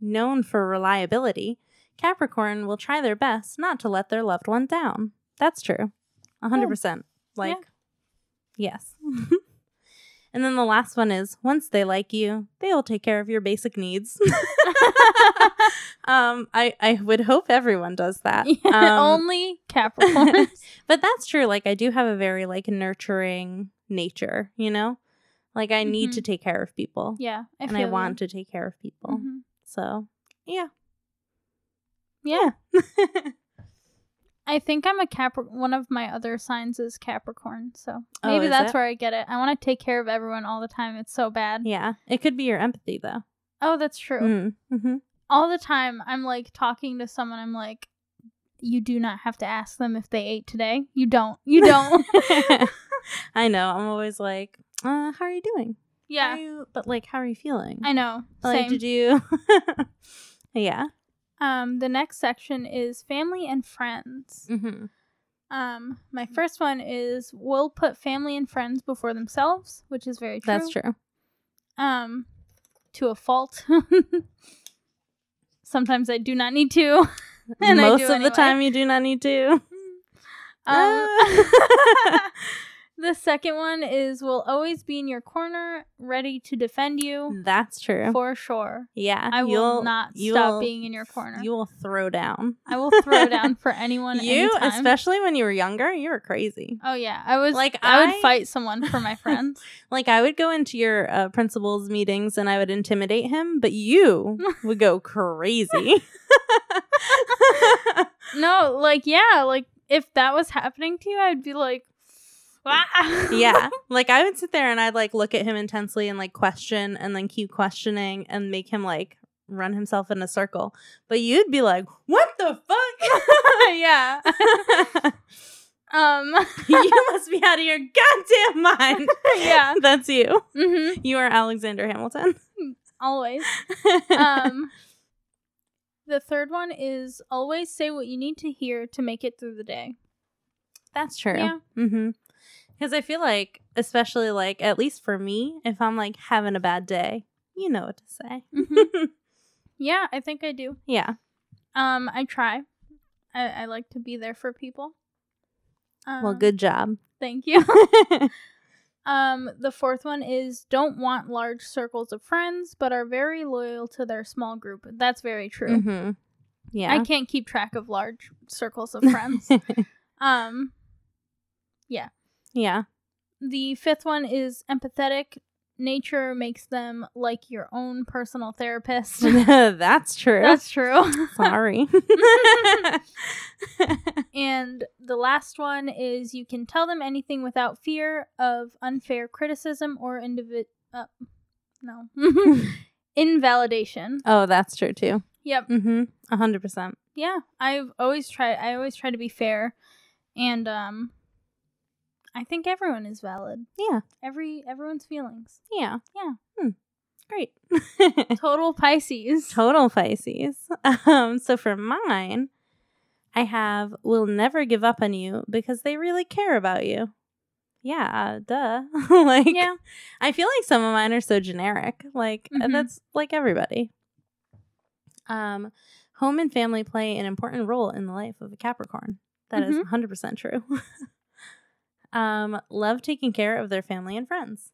known for reliability, Capricorn will try their best not to let their loved one down. That's true. A 100%. Like, yes. [laughs] and then the last one is once they like you, they will take care of your basic needs. [laughs] [laughs] um, I, I would hope everyone does that. [laughs] Yeah, Um, only Capricorn. but that's true. Like I do have a very like nurturing nature, you know? Like I need to Mhm. take care of people. yeah, I and I want to take care of people. Mhm. So, yeah. Yeah, I think I'm a Capricorn. One of my other signs is Capricorn, so Oh, maybe is that's it? where I get it. I want to take care of everyone all the time. It's so bad. Yeah. It could be your empathy though. Oh, that's true. Mm, mhm. All the time, I'm like talking to someone. I'm like, you do not have to ask them if they ate today. You don't. You don't. [laughs] [laughs] I know. I'm always like, uh, how are you doing? Yeah, you- but like, how are you feeling? I know. like, Same. did you? [laughs] yeah. Um, the next section is family and friends. Mm-hmm. Um, my first one is we'll put family and friends before themselves, which is very true. That's true. Um, to a fault. [laughs] Sometimes I do not need to. [laughs] And I Most do of anyway. the time, you do not need to. [laughs] Um, the second one is we'll always be in your corner, ready to defend you That's true. for sure. yeah. I will not stop being in your corner. You will throw down. I will throw [laughs] down for anyone. You, anytime. especially when you were younger, you were crazy. Oh yeah, I was Like, like I, I- would fight someone for my [laughs] friends. Like I would go into your uh, principal's meetings and I would intimidate him, but you [laughs] would go crazy. no, like yeah, like if that was happening to you, I'd be like, "Ah." yeah, [laughs] like I would sit there and I'd like look at him intensely and like question and then keep questioning and make him like run himself in a circle. But you'd be like, "What the fuck?" [laughs] [laughs] yeah. Um. you must be out of your goddamn mind. Yeah. That's you. hmm You are Alexander Hamilton. Always. Um. The third one is always say what you need to hear to make it through the day. That's true. Yeah. Mm-hmm. Because I feel like, especially like, at least for me, if I'm like having a bad day, you know what to say. Mhm. [laughs] Yeah, I think I do. yeah. Um, I try. I, I like to be there for people. Um, Well, good job. Thank you. [laughs] [laughs] Um, the fourth one is don't want large circles of friends, but are very loyal to their small group. That's very true. hmm Yeah. I can't keep track of large circles of friends. um, yeah. The fifth one is empathetic. Nature makes them like your own personal therapist. [laughs] [laughs] That's true. That's true. [laughs] Sorry. and the last one is you can tell them anything without fear of unfair criticism or individ. Uh, no. Invalidation. oh, that's true too. Yep. Mm-hmm. A hundred percent. Yeah. I've always tried. I always try to be fair, and um, I think everyone is valid. Yeah. Every everyone's feelings. Yeah. Yeah. Hmm. Great. [laughs] Total Pisces. Total Pisces. [laughs] Um, so for mine, I have will never give up on you because they really care about you. Yeah, duh. [laughs] like Yeah. I feel like some of mine are so generic. Like uh, Mhm. that's like everybody. Um Home and family play an important role in the life of a Capricorn. That is Mhm. 100% true. Um, love taking care of their family and friends.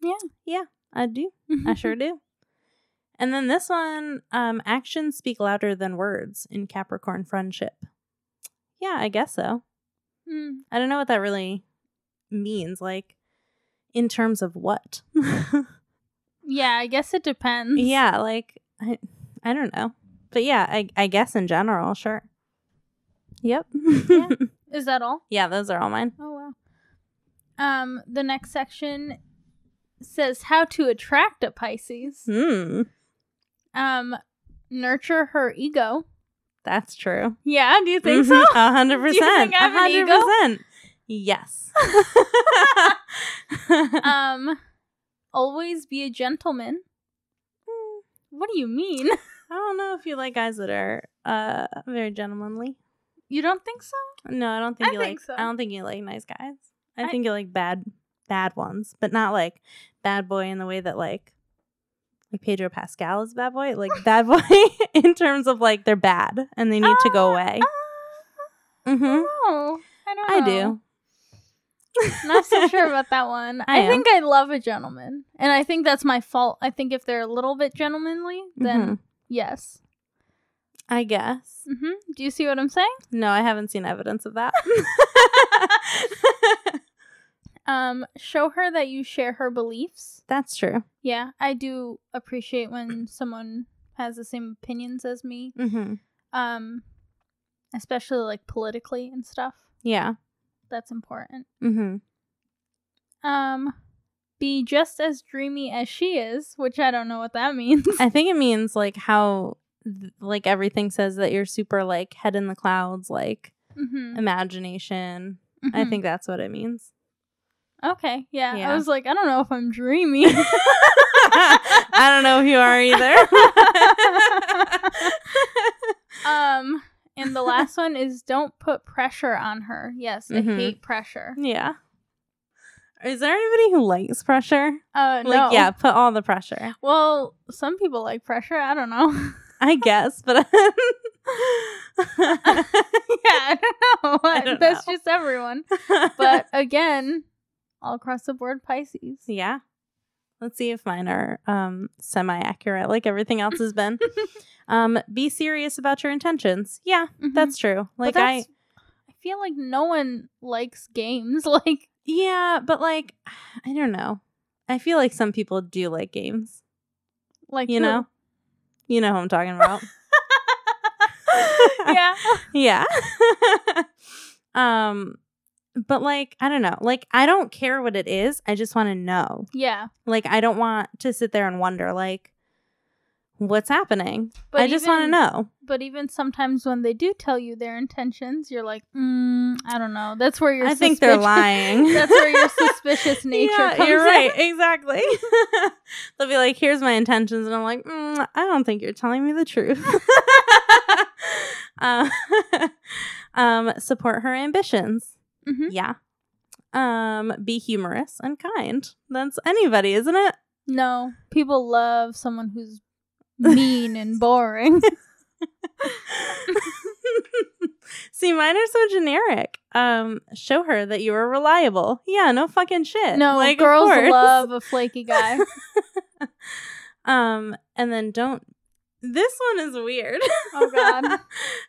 Yeah. Yeah, I do. I sure [laughs] do. And then this one, um, actions speak louder than words in Capricorn friendship. Yeah, I guess so. Mm, I don't know what that really means. Like, in terms of what? [laughs] yeah, I guess it depends. yeah, like I, I don't know, but yeah, I, I guess in general, sure. Yep. Yeah. [laughs] Is that all? yeah, those are all mine. Oh wow. Um, the next section says how to attract a Pisces. Hmm, Um, nurture her ego. that's true. Yeah, do you think Mhm, so? [laughs] A hundred percent. A hundred percent. Yes. [laughs] [laughs] um, always be a gentleman. What do you mean? I don't know if you like guys that are uh very gentlemanly. You don't think so? No, I don't think I you think like. so. I don't think you like nice guys. I, I- think you like bad, bad ones, but not like bad boy in the way that like, like Pedro Pascal is a bad boy. Like bad boy [laughs] in terms of like they're bad and they need to go away. Uh, hmm no, I don't. I know. do. [laughs] Not so sure about that one. I I, think I love a gentleman, and I think that's my fault. I think if they're a little bit gentlemanly, then Mhm. yes. I guess. hmm Do you see what I'm saying? No, I haven't seen evidence of that. [laughs] [laughs] Um, show her that you share her beliefs. That's true. Yeah, I do appreciate when someone has the same opinions as me. hmm Um, especially like politically and stuff. Yeah. That's important. hmm Um, be just as dreamy as she is, which I don't know what that [laughs] means. I think it means like how like everything says that you're super like head in the clouds, like hmm imagination. I think that's what it means. Okay, yeah. Yeah. I was like, I don't know if I'm dreaming. [laughs] I don't know if you are either. [laughs] um, and the last one is don't put pressure on her. Yes, I Mhm. hate pressure. yeah. Is there anybody who likes pressure? Uh, Like, no. yeah, put all the pressure. Well, some people like pressure. I don't know. [laughs] I guess, but [laughs] yeah, I don't know. [laughs] I don't That's know. just everyone. [laughs] But again, all across the board, Pisces. yeah. Let's see if mine are um semi accurate, like everything else has been. um, be serious about your intentions. Yeah, Mhm. that's true. Like I I feel like no one likes games. Like, Yeah, but like [sighs] I don't know. I feel like some people do like games. like You who? know? You know who I'm talking about. [laughs] yeah. [laughs] yeah. [laughs] um but like I don't know. Like I don't care what it is. I just want to know. Yeah. Like I don't want to sit there and wonder like what's happening. But I just want to know. But even sometimes when they do tell you their intentions, you're like, mm, I don't know. That's where your I think they're lying. [laughs] That's where your suspicious [laughs] nature yeah, comes You're right. Exactly. [laughs] They'll be like, "Here's my intentions," and I'm like, mm, "I don't think you're telling me the truth." um, um, support her ambitions. Mhm. Yeah. Um, be humorous and kind. That's anybody, isn't it? No, people love someone who's mean and boring. [laughs] [laughs] See, mine are so generic. Um, show her that you are reliable. Yeah, no fucking shit. No, like girls love a flaky guy. [laughs] um, and then don't. This one is weird. Oh, God.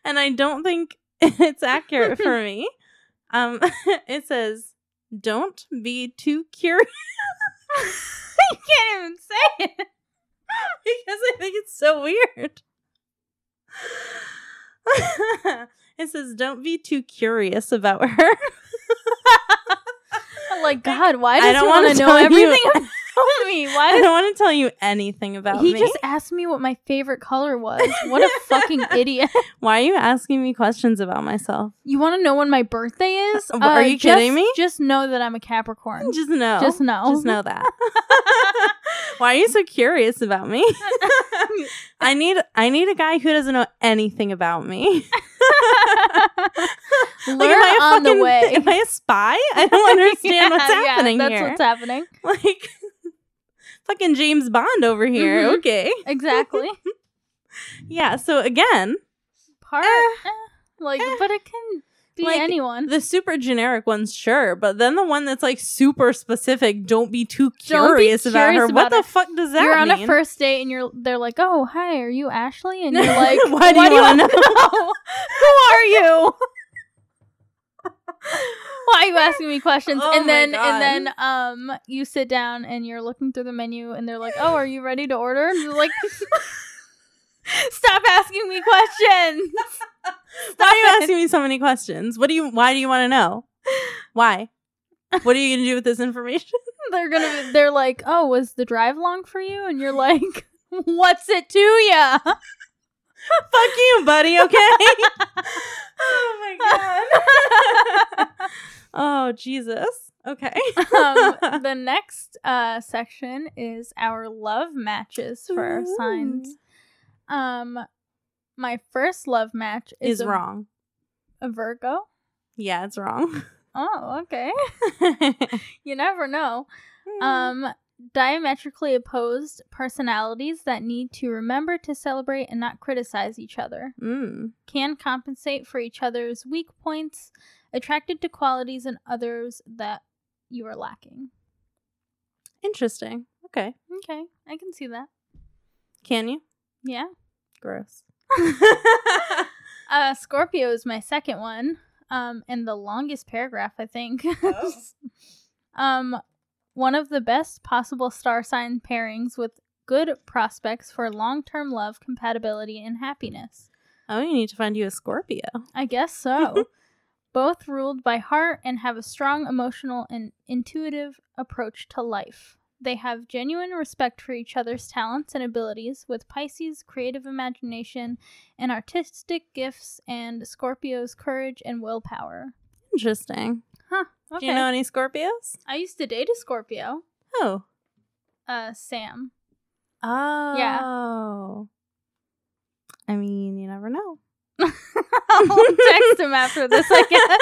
and I don't think it's accurate for me. Um, it says, "Don't be too curious," you can't even say it. [laughs] because I think it's so weird. [laughs] it says, "Don't be too curious about her." [laughs] Like, God, why I don't he wanna know everything about me? Why [laughs] I don't want to tell you anything about he me. just asked me what my favorite color was? What a fucking [laughs] idiot. Why are you asking me questions about myself? You want to know when my birthday is? Uh, are you just- kidding me? Just know that I'm a Capricorn. Just know. Just know. Just know that. [laughs] Why are you so curious about me? I need I need a guy who doesn't know anything about me. Learn Like, am I a on the way. Am I a spy? I don't understand Yeah, what's yeah, happening that's here. what's happening. like fucking James Bond over here. Mhm. Okay. [laughs] Exactly. yeah. So again, Part, Eh. eh, like, Eh. but it can be Like, anyone. the super generic ones, sure, but then the one that's like super specific, don't be too Don't be curious about her. curious what about the fuck does that mean? you're on a first date and you're they're like, "Oh, hi, are you Ashley?" And you're [laughs] like, why do you want to know? [laughs] Who are you? Why are you asking me questions? Oh and then and then um you sit down and you're looking through the menu and they're like, "Oh, are you ready to order?" And you're like, [laughs] "Stop asking me questions." [laughs] Why are you asking me so many questions? What do you? Why do you want to know? Why? What are you going to do with this information? [laughs] They're going to they're like, "Oh, was the drive long for you?" And you're like, "What's it to ya?" [laughs] Fuck you, buddy. Okay. [laughs] oh my god. [laughs] oh Jesus. Okay. um, the next uh, section is our love matches for our signs. Um, my first love match is, is a, wrong. a Virgo. Yeah, it's wrong. Oh, okay. you never know. Um, diametrically opposed personalities that need to remember to celebrate and not criticize each other. mm. Can compensate for each other's weak points, attracted to qualities in others that you are lacking. Interesting. Okay. Okay, I can see that. Can you? Yeah. Gross. [laughs] [laughs] Uh, Scorpio is my second one. Um, and the longest paragraph, I think. Oh. [laughs] um, one of the best possible star sign pairings with good prospects for long-term love, compatibility, and happiness. oh, you need to find you a Scorpio. I guess so. [laughs] Both ruled by heart and have a strong emotional and intuitive approach to life. They have genuine respect for each other's talents and abilities, with Pisces' creative imagination and artistic gifts, and Scorpio's courage and willpower. Interesting. Okay. Do you know any Scorpios? I used to date a Scorpio, Oh. uh, Sam. Oh. Yeah. I mean, you never know. [laughs] I'll text him after this, I guess.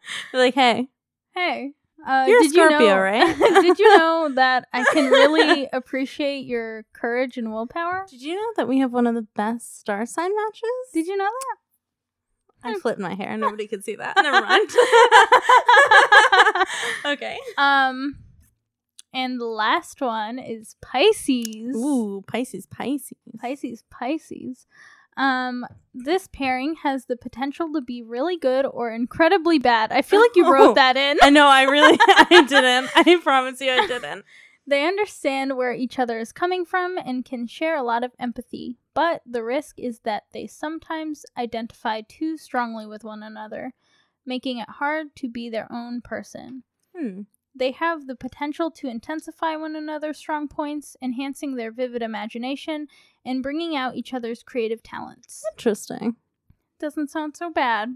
[laughs] Like, hey, hey, uh, You're a did you Scorpio, know, right? [laughs] did you know that I can really appreciate your courage and willpower? did you know that we have one of the best star sign matches? Did you know that? I flipped my hair. [laughs] Nobody could see that. Never mind. [laughs] okay. um, and the last one is Pisces. Ooh, Pisces, Pisces. Pisces, Pisces. Um, this pairing has the potential to be really good or incredibly bad. I feel like you [laughs] Oh. wrote that in. I know. I really, I didn't. I promise you, I didn't. They understand where each other is coming from and can share a lot of empathy, but the risk is that they sometimes identify too strongly with one another, making it hard to be their own person. Hmm. They have the potential to intensify one another's strong points, enhancing their vivid imagination and bringing out each other's creative talents. Interesting. Doesn't sound so bad.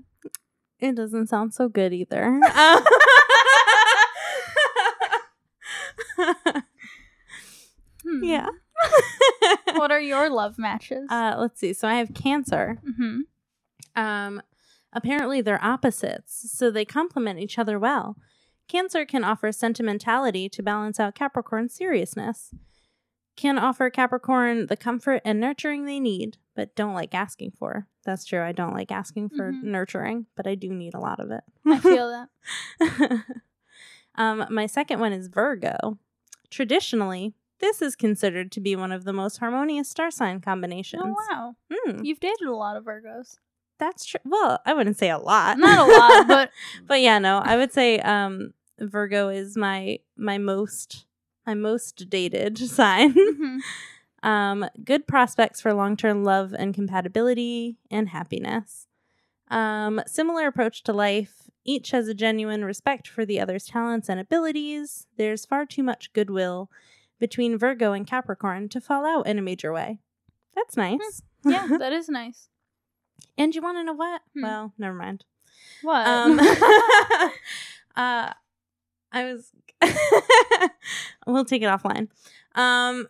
It doesn't sound so good either. [laughs] [laughs] Hmm. yeah. [laughs] what are your love matches? Uh, let's see. So I have Cancer. hmm Um, apparently they're opposites, so they complement each other well. Cancer can offer sentimentality to balance out Capricorn's seriousness. Can offer Capricorn the comfort and nurturing they need, but don't like asking for. That's true. I don't like asking for Mhm. nurturing, but I do need a lot of it. I feel that. [laughs] um, my second one is Virgo. Traditionally, this is considered to be one of the most harmonious star sign combinations. Oh, wow. Hmm, You've dated a lot of Virgos. that's true. Well, I wouldn't say a lot. Not a lot, [laughs] but but yeah, no, I would say um Virgo is my my most my most dated [laughs] sign. Mhm. um good prospects for long-term love and compatibility and happiness. Um similar approach to life. Each has a genuine respect for the other's talents and abilities. There's far too much goodwill between Virgo and Capricorn to fall out in a major way. That's nice. yeah, [laughs] that is nice. and you want to know what? Hmm. Well, never mind. What? Um, [laughs] [laughs] uh, I was. we'll take it offline. Um,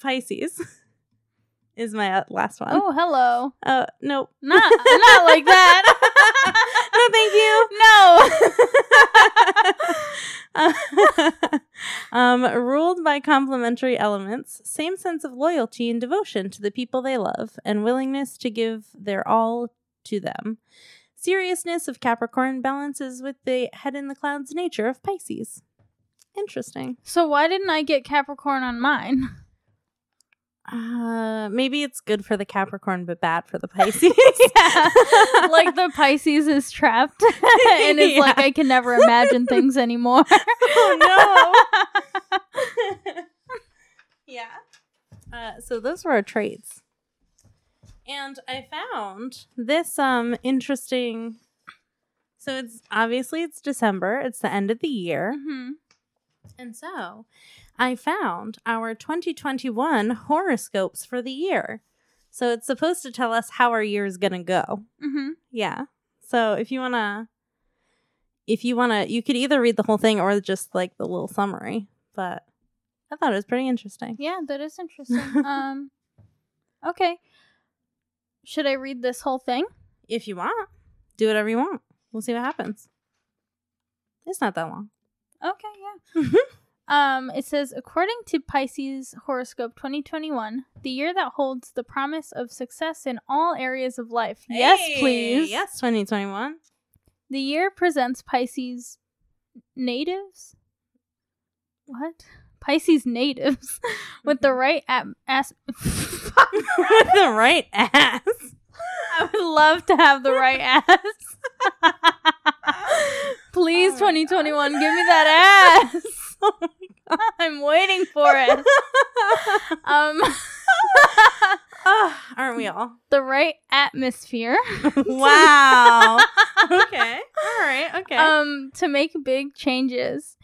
Pisces is my uh, last one. oh, hello. Uh, nope. Not [laughs] not like that. [laughs] no, thank you. [laughs] No. um, ruled by complementary elements, same sense of loyalty and devotion to the people they love, and willingness to give their all to them. Seriousness of Capricorn balances with the head in the clouds nature of Pisces. Interesting. so why didn't I get Capricorn on mine? Uh, maybe it's good for the [laughs] Capricorn, but bad for the Pisces. [laughs] like the Pisces is trapped [laughs] and it's like I can never imagine things anymore. oh no. yeah. Uh, so those were our traits. And I found this um interesting so it's obviously it's December, it's the end of the year. Mhm. And so I found our 2021 horoscopes for the year. So it's supposed to tell us how our year is going to go. Mhm. Yeah. So if you want to if you want to you could either read the whole thing or just like the little summary, but I thought it was pretty interesting. Yeah, that is interesting. [laughs] um Okay. Should I read this whole thing? If you want, do whatever you want. We'll see what happens. It's not that long. Okay, yeah. Um, it says, according to Pisces horoscope 2021, the year that holds the promise of success in all areas of life. yes, Hey, please. Yes, 2021. The year presents Pisces natives. What? Pisces natives [laughs] with the right at- as- [laughs] With the right ass. I would love to have the right [laughs] ass. Please, Oh my 2021, give me that ass. [laughs] Oh my I'm waiting for it. [laughs] Um, Ah, [sighs] aren't we all? the right atmosphere. [laughs] wow. okay. All right. Okay. Um, to make big changes.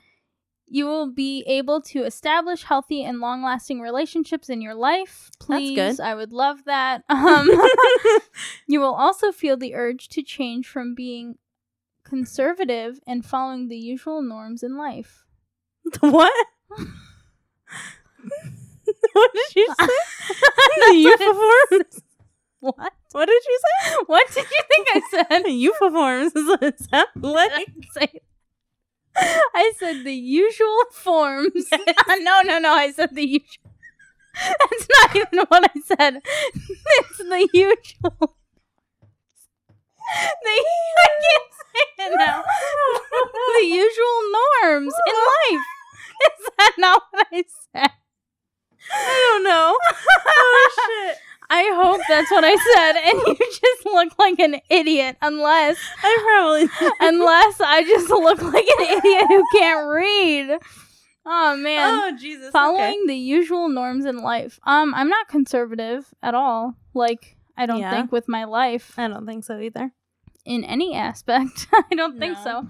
You will be able to establish healthy and long-lasting relationships in your life. That's Please, good. I would love that. Um, you will also feel the urge to change from being conservative and following the usual norms in life. [laughs] what? [laughs] what did you say? [laughs] The what euphemisms. What? What did you say? What did you think I said? Euphemisms is what it sounded like. say I said the usual forms. no, no, no. I said the usual. That's not even what I said. It's the usual. The, I can't say it now. the usual norms in life. [laughs] Is that not what I said? I don't know. [laughs] Oh shit. I hope that's what I said, and you [laughs] just look like an idiot. Unless, I probably did. unless I just look like an idiot who can't read. Oh man. Oh Jesus. following the usual norms in life. Um, I'm not conservative at all. Like, I don't Yeah. think with my life I don't think so either. in any aspect. [laughs] I don't think so.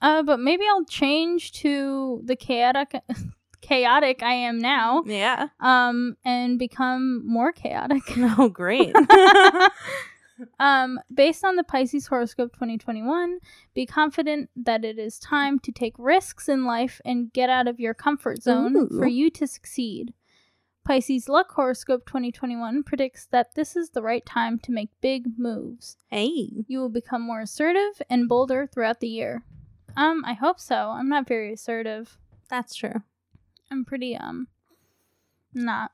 Uh, but maybe I'll change to the chaotic, [laughs] chaotic I am now. Yeah. Um, and become more chaotic. [laughs] Oh great. Um, based on the Pisces horoscope 2021, be confident that it is time to take risks in life and get out of your comfort zone Ooh. for you to succeed. Pisces luck horoscope 2021 predicts that this is the right time to make big moves. hey. You will become more assertive and bolder throughout the year. Um, I hope so. I'm not very assertive. That's true. I'm pretty um not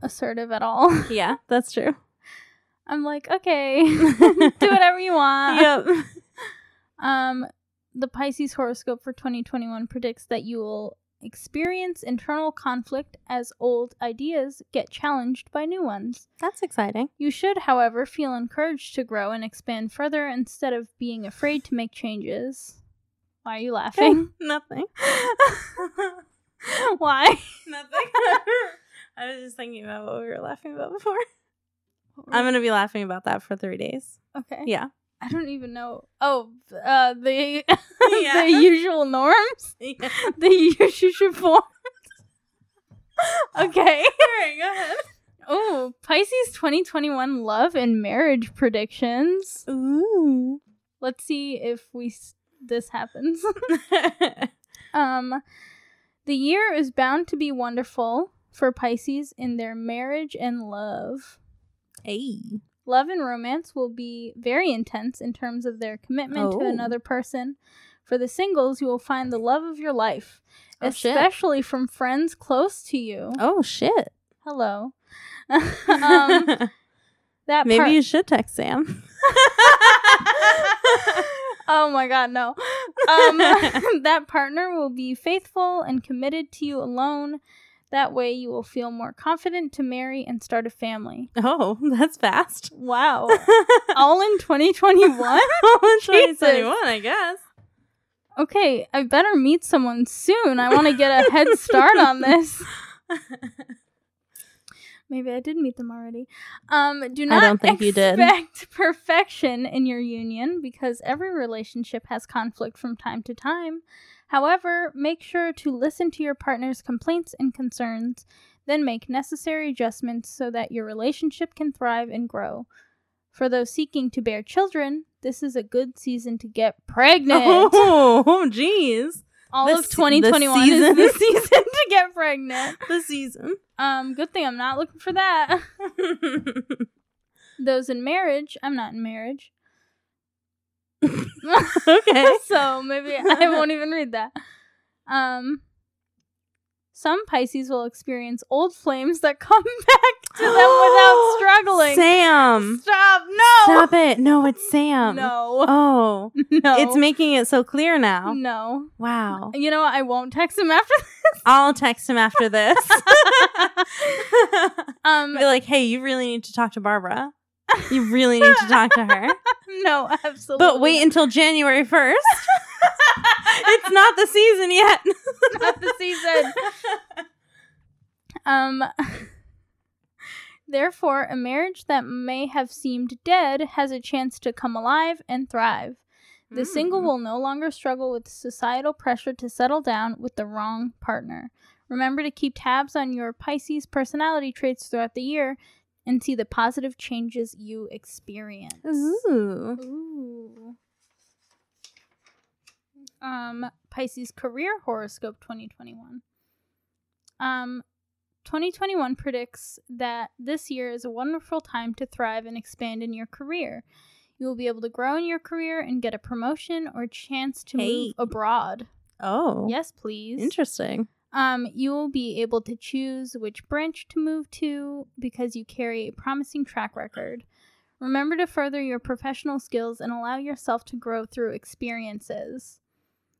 assertive at all. [laughs] Yeah, that's true. I'm like, okay, [laughs] do whatever you want. yep. [laughs] Um, the Pisces horoscope for 2021 predicts that you will experience internal conflict as old ideas get challenged by new ones. That's exciting. You should, however, feel encouraged to grow and expand further instead of being afraid to make changes. Why are you laughing? [laughs] Nothing. [laughs] Why? Nothing. [laughs] I was just thinking about what we were laughing about before. I'm gonna be laughing about that for three days. okay. Yeah. I don't even know. Oh, uh, the [laughs] Yeah. the usual norms, [laughs] yeah. [laughs] the usual forms. okay. Alright, go ahead. Oh, Pisces 2021 love and marriage predictions. Ooh. Let's see if we s- this happens. um, the year is bound to be wonderful for Pisces in their marriage and love. hey. Love and romance will be very intense in terms of their commitment to Oh. another person. For the singles, you will find the love of your life, Oh, shit. especially from friends close to you. Oh shit. Hello. [laughs] um, [laughs] that Maybe part- you should text Sam. [laughs] oh my god, no. Um, that partner will be faithful and committed to you alone. That way, you will feel more confident to marry and start a family. oh, [laughs] that's fast. Wow. [laughs] All in 2021? Oh, [laughs] Jesus. 2021, I guess. Okay, I better meet someone soon. I want to get a head start on this. Maybe I did meet them already. Um, do not I don't think you did. expect perfection in your union because every relationship has conflict from time to time. However, make sure to listen to your partner's complaints and concerns, then make necessary adjustments so that your relationship can thrive and grow. For those seeking to bear children, this is a good season to get pregnant. Oh, [laughs] jeez. All the of se- the 2021 is the season to get pregnant. The season. Um, good thing I'm not looking for that. [laughs] Those in marriage, I'm not in marriage. [laughs] okay. [laughs] so maybe I [laughs] won't even read that. Um, some Pisces will experience old flames that come back to them without [gasps] struggling. Sam. Stop! No! Stop it. No, it's Sam. No! Oh. no! It's making it so clear now. no. Wow. You know what? I won't text him after this. I'll text him after this. this. um, Be like, hey, you really need to talk to Barbara. [laughs] You really need to talk to her. [laughs] no, absolutely. But wait until January 1st. [laughs] it's not the season yet. not the season. Um, therefore, a marriage that may have seemed dead has a chance to come alive and thrive. The single Mm. will no longer struggle with societal pressure to settle down with the wrong partner. Remember to keep tabs on your Pisces personality traits throughout the year and see the positive changes you experience. Ooh. Ooh. Um, Pisces career horoscope 2021. Um, 2021 predicts that this year is a wonderful time to thrive and expand in your career. You will be able to grow in your career and get a promotion or chance to Hey. move abroad. Oh. Yes, please. Interesting. Um, you will be able to choose which branch to move to because you carry a promising track record. Remember to further your professional skills and allow yourself to grow through experiences.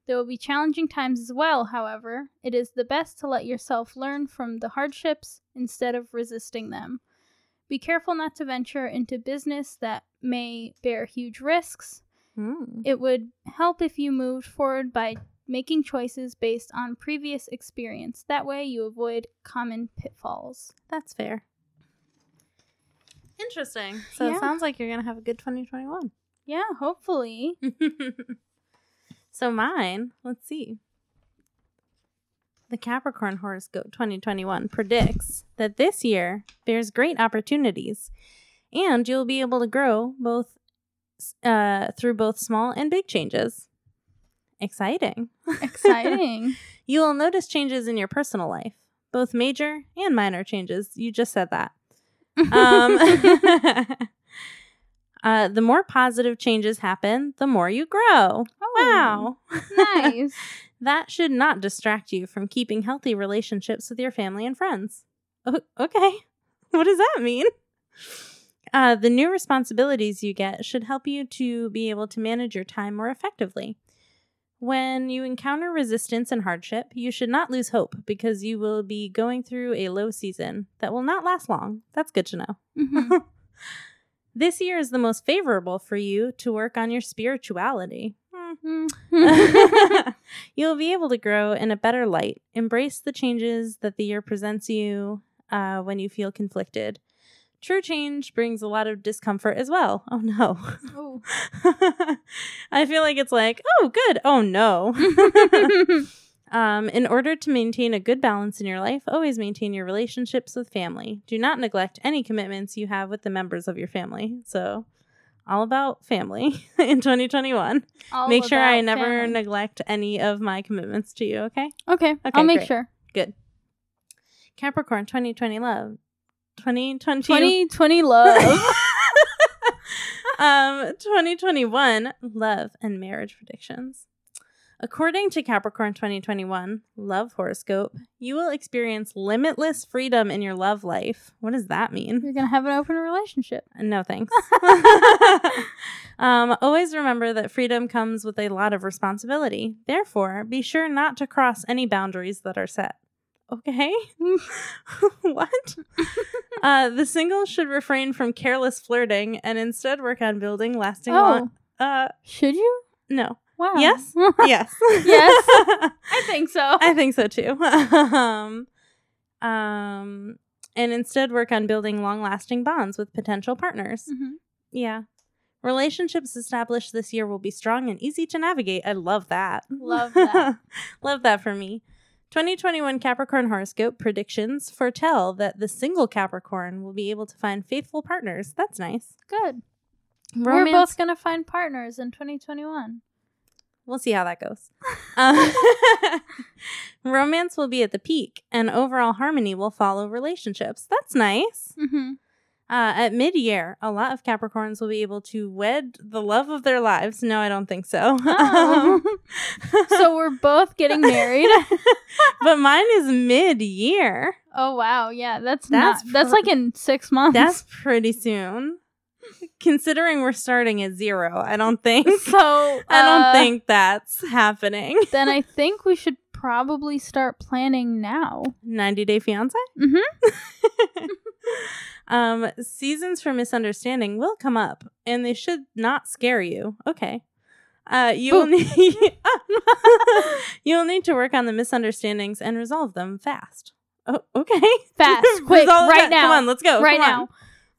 There will be challenging times as well, however. It is the best to let yourself learn from the hardships instead of resisting them. Be careful not to venture into business that may bear huge risks. Hmm. It would help if you moved forward by making choices based on previous experience. That way, you avoid common pitfalls. That's fair. Interesting. So Yeah. it sounds like you're going to have a good 2021. Yeah, hopefully. [laughs] so mine, let's see. The Capricorn horoscope 2021 predicts that this year there's great opportunities and you'll be able to grow both uh, through both small and big changes. Exciting. Exciting. [laughs] You will notice changes in your personal life, both major and minor changes. You just said that. Um, [laughs] [laughs] uh, the more positive changes happen, the more you grow. Oh, Wow. nice. that should not distract you from keeping healthy relationships with your family and friends. O- okay. What does that mean? Uh, the new responsibilities you get should help you to be able to manage your time more effectively. When you encounter resistance and hardship, you should not lose hope because you will be going through a low season that will not last long. That's good to know. Mhm. [laughs] This year is the most favorable for you to work on your spirituality. Hmm. Mhm. [laughs] You'll be able to grow in a better light. Embrace the changes that the year presents you uh, when you feel conflicted. True change brings a lot of discomfort as well. [laughs] Oh no. Oh. [laughs] I feel like it's like, oh, good. Oh no. [laughs] um, in order to maintain a good balance in your life, always maintain your relationships with family. Do not neglect any commitments you have with the members of your family. So, all about family in 2021. All Make sure I never family. neglect any of my commitments to you, okay? Okay, Okay, I'll make great. sure. Good. Capricorn 2020 love. 2020 2020 love. [laughs] um, 2021 love and marriage predictions. According to Capricorn 2021 love horoscope, you will experience limitless freedom in your love life. What does that mean? You're gonna have an open relationship. No thanks. [laughs] [laughs] um, always remember that freedom comes with a lot of responsibility. Therefore, be sure not to cross any boundaries that are set. Okay. [laughs] what? uh, the single should refrain from careless flirting and instead work on building lasting. Oh. Lo- uh, Should you? no. Wow. Yes? [laughs] Yes. Yes. [laughs] I think so. I think so too. um, um, and instead work on building long-lasting bonds with potential partners. Mhm. Yeah. Relationships established this year will be strong and easy to navigate. I love that. Love that. love that for me. 2021 Capricorn horoscope predictions foretell that the single Capricorn will be able to find faithful partners. That's nice. Good. We're both gonna find partners in 2021. We'll see how that goes. [laughs] Um, [laughs] romance will be at the peak, and overall harmony will follow relationships. That's nice. Mm-hmm. Uh, at mid year, a lot of Capricorns will be able to wed the love of their lives. No, I don't think so. Oh. [laughs] so we're both getting married. [laughs] but mine is mid year. oh wow, yeah, that's That's not, that's like in six months. That's pretty soon. Considering we're starting at zero, I don't think. [laughs] so. I don't uh, think that's happening. Then I think we should probably start planning now. 90 Day Fiance? Mm-hmm. Um, seasons for misunderstanding will come up, and they should not scare you. Okay. Uh, you will need [laughs] you'll need to work on the misunderstandings and resolve them fast. Oh, okay. [laughs] Fast, quick, Resolve right that. now. Come on, let's go. right now.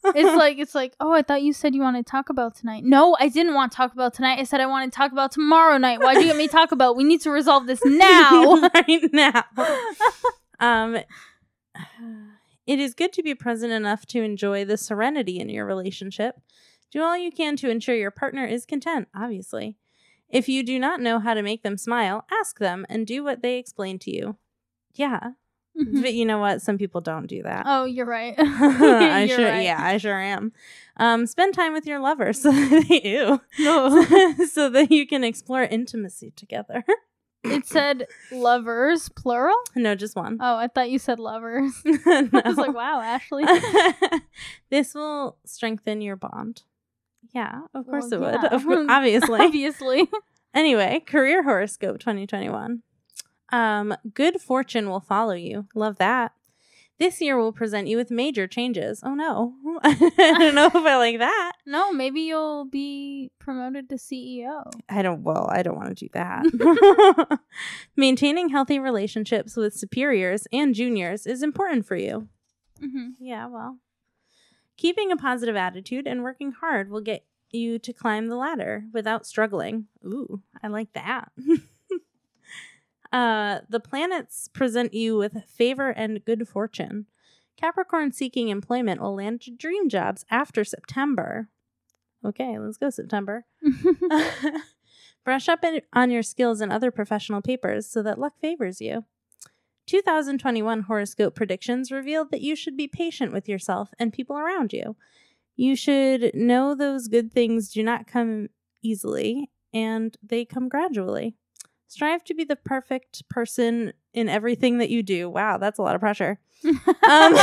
It's like it's like, oh, I thought you said you wanted to talk about tonight. No, I didn't want to talk about tonight. I said I want to talk about tomorrow night. Why'd you get me to talk about? We need to resolve this now. [laughs] right now. um, it is good to be present enough to enjoy the serenity in your relationship. Do all you can to ensure your partner is content, obviously. If you do not know how to make them smile, ask them and do what they explain to you. Yeah. Mhm. But you know what? Some people don't do that. Oh, you're right. [laughs] [laughs] I You're sure, right. yeah, I sure am. Um, spend time with your lover so [laughs] that ew, No. so that you can explore intimacy together. It said lovers plural. no, just one. Oh, I thought you said lovers. [laughs] [laughs] I was like, wow, Ashley. [laughs] this will strengthen your bond. Yeah, of course Well, it would. yeah. Of course, obviously. Obviously. anyway, career horoscope 2021. Um, good fortune will follow you. Love that. This year will present you with major changes. Oh no. [laughs] I don't know if I like that. [laughs] No, maybe you'll be promoted to CEO. I don't well, I don't want to do that. [laughs] Maintaining healthy relationships with superiors and juniors is important for you. Mm-hmm. Yeah, well. Keeping a positive attitude and working hard will get you to climb the ladder without struggling. Ooh, I like that. Uh, the planets present you with favor and good fortune. Capricorn seeking employment will land dream jobs after September. Okay, let's go, September. [laughs] [laughs] Brush up in- on your skills and other professional papers so that luck favors you. 2021 horoscope predictions revealed that you should be patient with yourself and people around you. You should know those good things do not come easily and they come gradually. Strive to be the perfect person in everything that you do. Wow, that's a lot of pressure. [laughs] Um,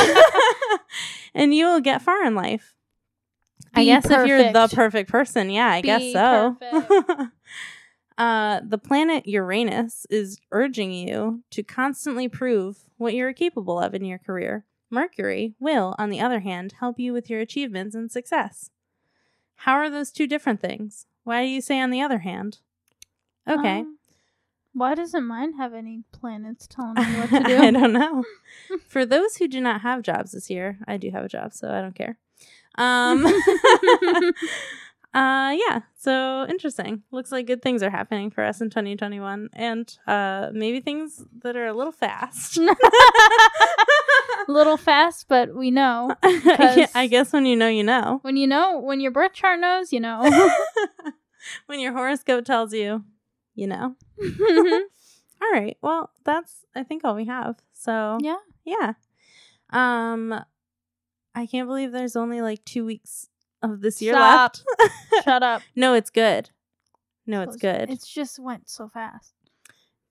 [laughs] and you will get far in life. I Be guess if you're the perfect. perfect person, yeah, I guess so. [laughs] uh, the planet Uranus is urging you to constantly prove what you're capable of in your career. Mercury will, on the other hand, help you with your achievements and success. How are those two different things? Why do you say on the other hand? Okay. Um, why doesn't mine have any planets telling me what to [laughs] do? I don't know. [laughs] For those who do not have jobs this year, I do have a job, so I don't care. Um, [laughs] uh, yeah. So interesting. Looks like good things are happening for us in 2021, and uh, maybe things that are a little fast. a little fast, but we know. I guess when you know, you know. When you know, when your birth chart knows, you know. when your horoscope tells you, you know. [laughs] All right. Well, that's I think all we have. So yeah. yeah. Um I can't believe there's only like 2 weeks of this year Stop. left. [laughs] Shut up. no, it's good. No, it's good. It's just went so fast.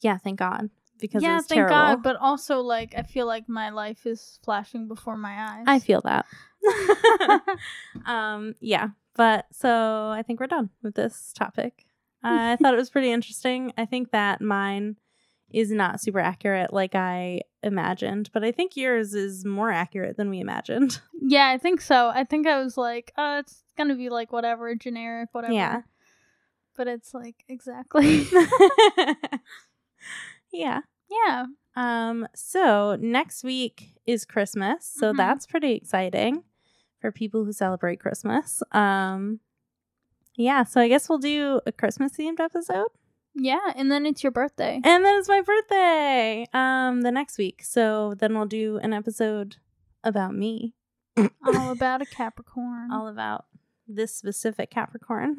yeah, thank God. Because it yeah, thank terrible. God. But also, like, I feel like my life is flashing before my eyes. I feel that. [laughs] um, yeah, but so I think we're done with this topic. I thought it was pretty interesting. I think that mine is not super accurate like I imagined, but I think yours is more accurate than we imagined. [laughs] yeah, I think so. I think I was like, oh, it's gonna be like whatever, generic, whatever. Yeah. But it's like exactly. [laughs] [laughs] yeah. yeah. Um, so next week is Christmas, so Mhm. that's pretty exciting for people who celebrate Christmas. Um, yeah, so I guess we'll do a Christmas themed episode. Yeah, and then it's your birthday. And then it's my birthday um the next week. So then we'll do an episode about me. [laughs] All [laughs] about a Capricorn. All about this specific Capricorn.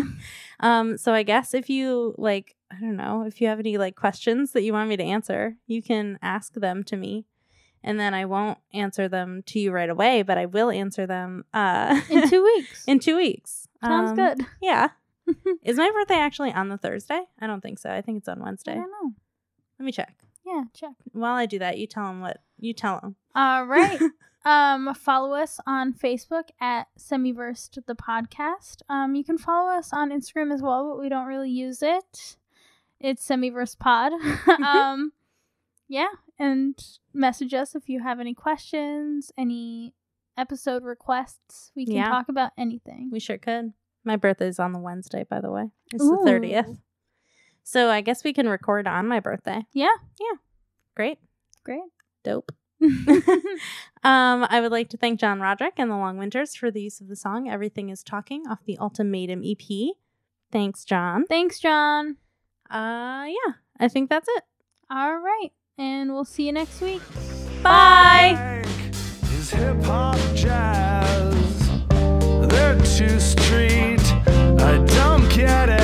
[laughs] um so I guess if you like I don't know, if you have any like questions that you want me to answer, you can ask them to me. And then I won't answer them to you right away, but I will answer them uh in two weeks. in 2 weeks. Sounds Um, good. [laughs] Yeah. [laughs] Is my birthday actually on the Thursday? I don't think so. I think it's on I Wednesday. don't know. Let me check. Yeah, check. While I do that, you tell them what you tell them. All right. [laughs] um, follow us on Facebook at Semiversed the podcast. Um, you can follow us on Instagram as well, but we don't really use it. It's Semiverse Pod. um, yeah, and message us if you have any questions, any episode requests. We can Yeah. talk about anything. We sure could. My birthday's on the Wednesday, by the way. It's the thirtieth. So I guess we can record on my birthday. Yeah. Yeah. Great. Great. Dope. [laughs] [laughs] um, I would like to thank John Roderick and the Long Winters for the use of the song Everything is Talking off the Ultimatum EP. Thanks, John. Thanks, John. Uh yeah, I think that's it. All right. And we'll see you next week. Bye hip hop jazz. They're too street. I don't get it.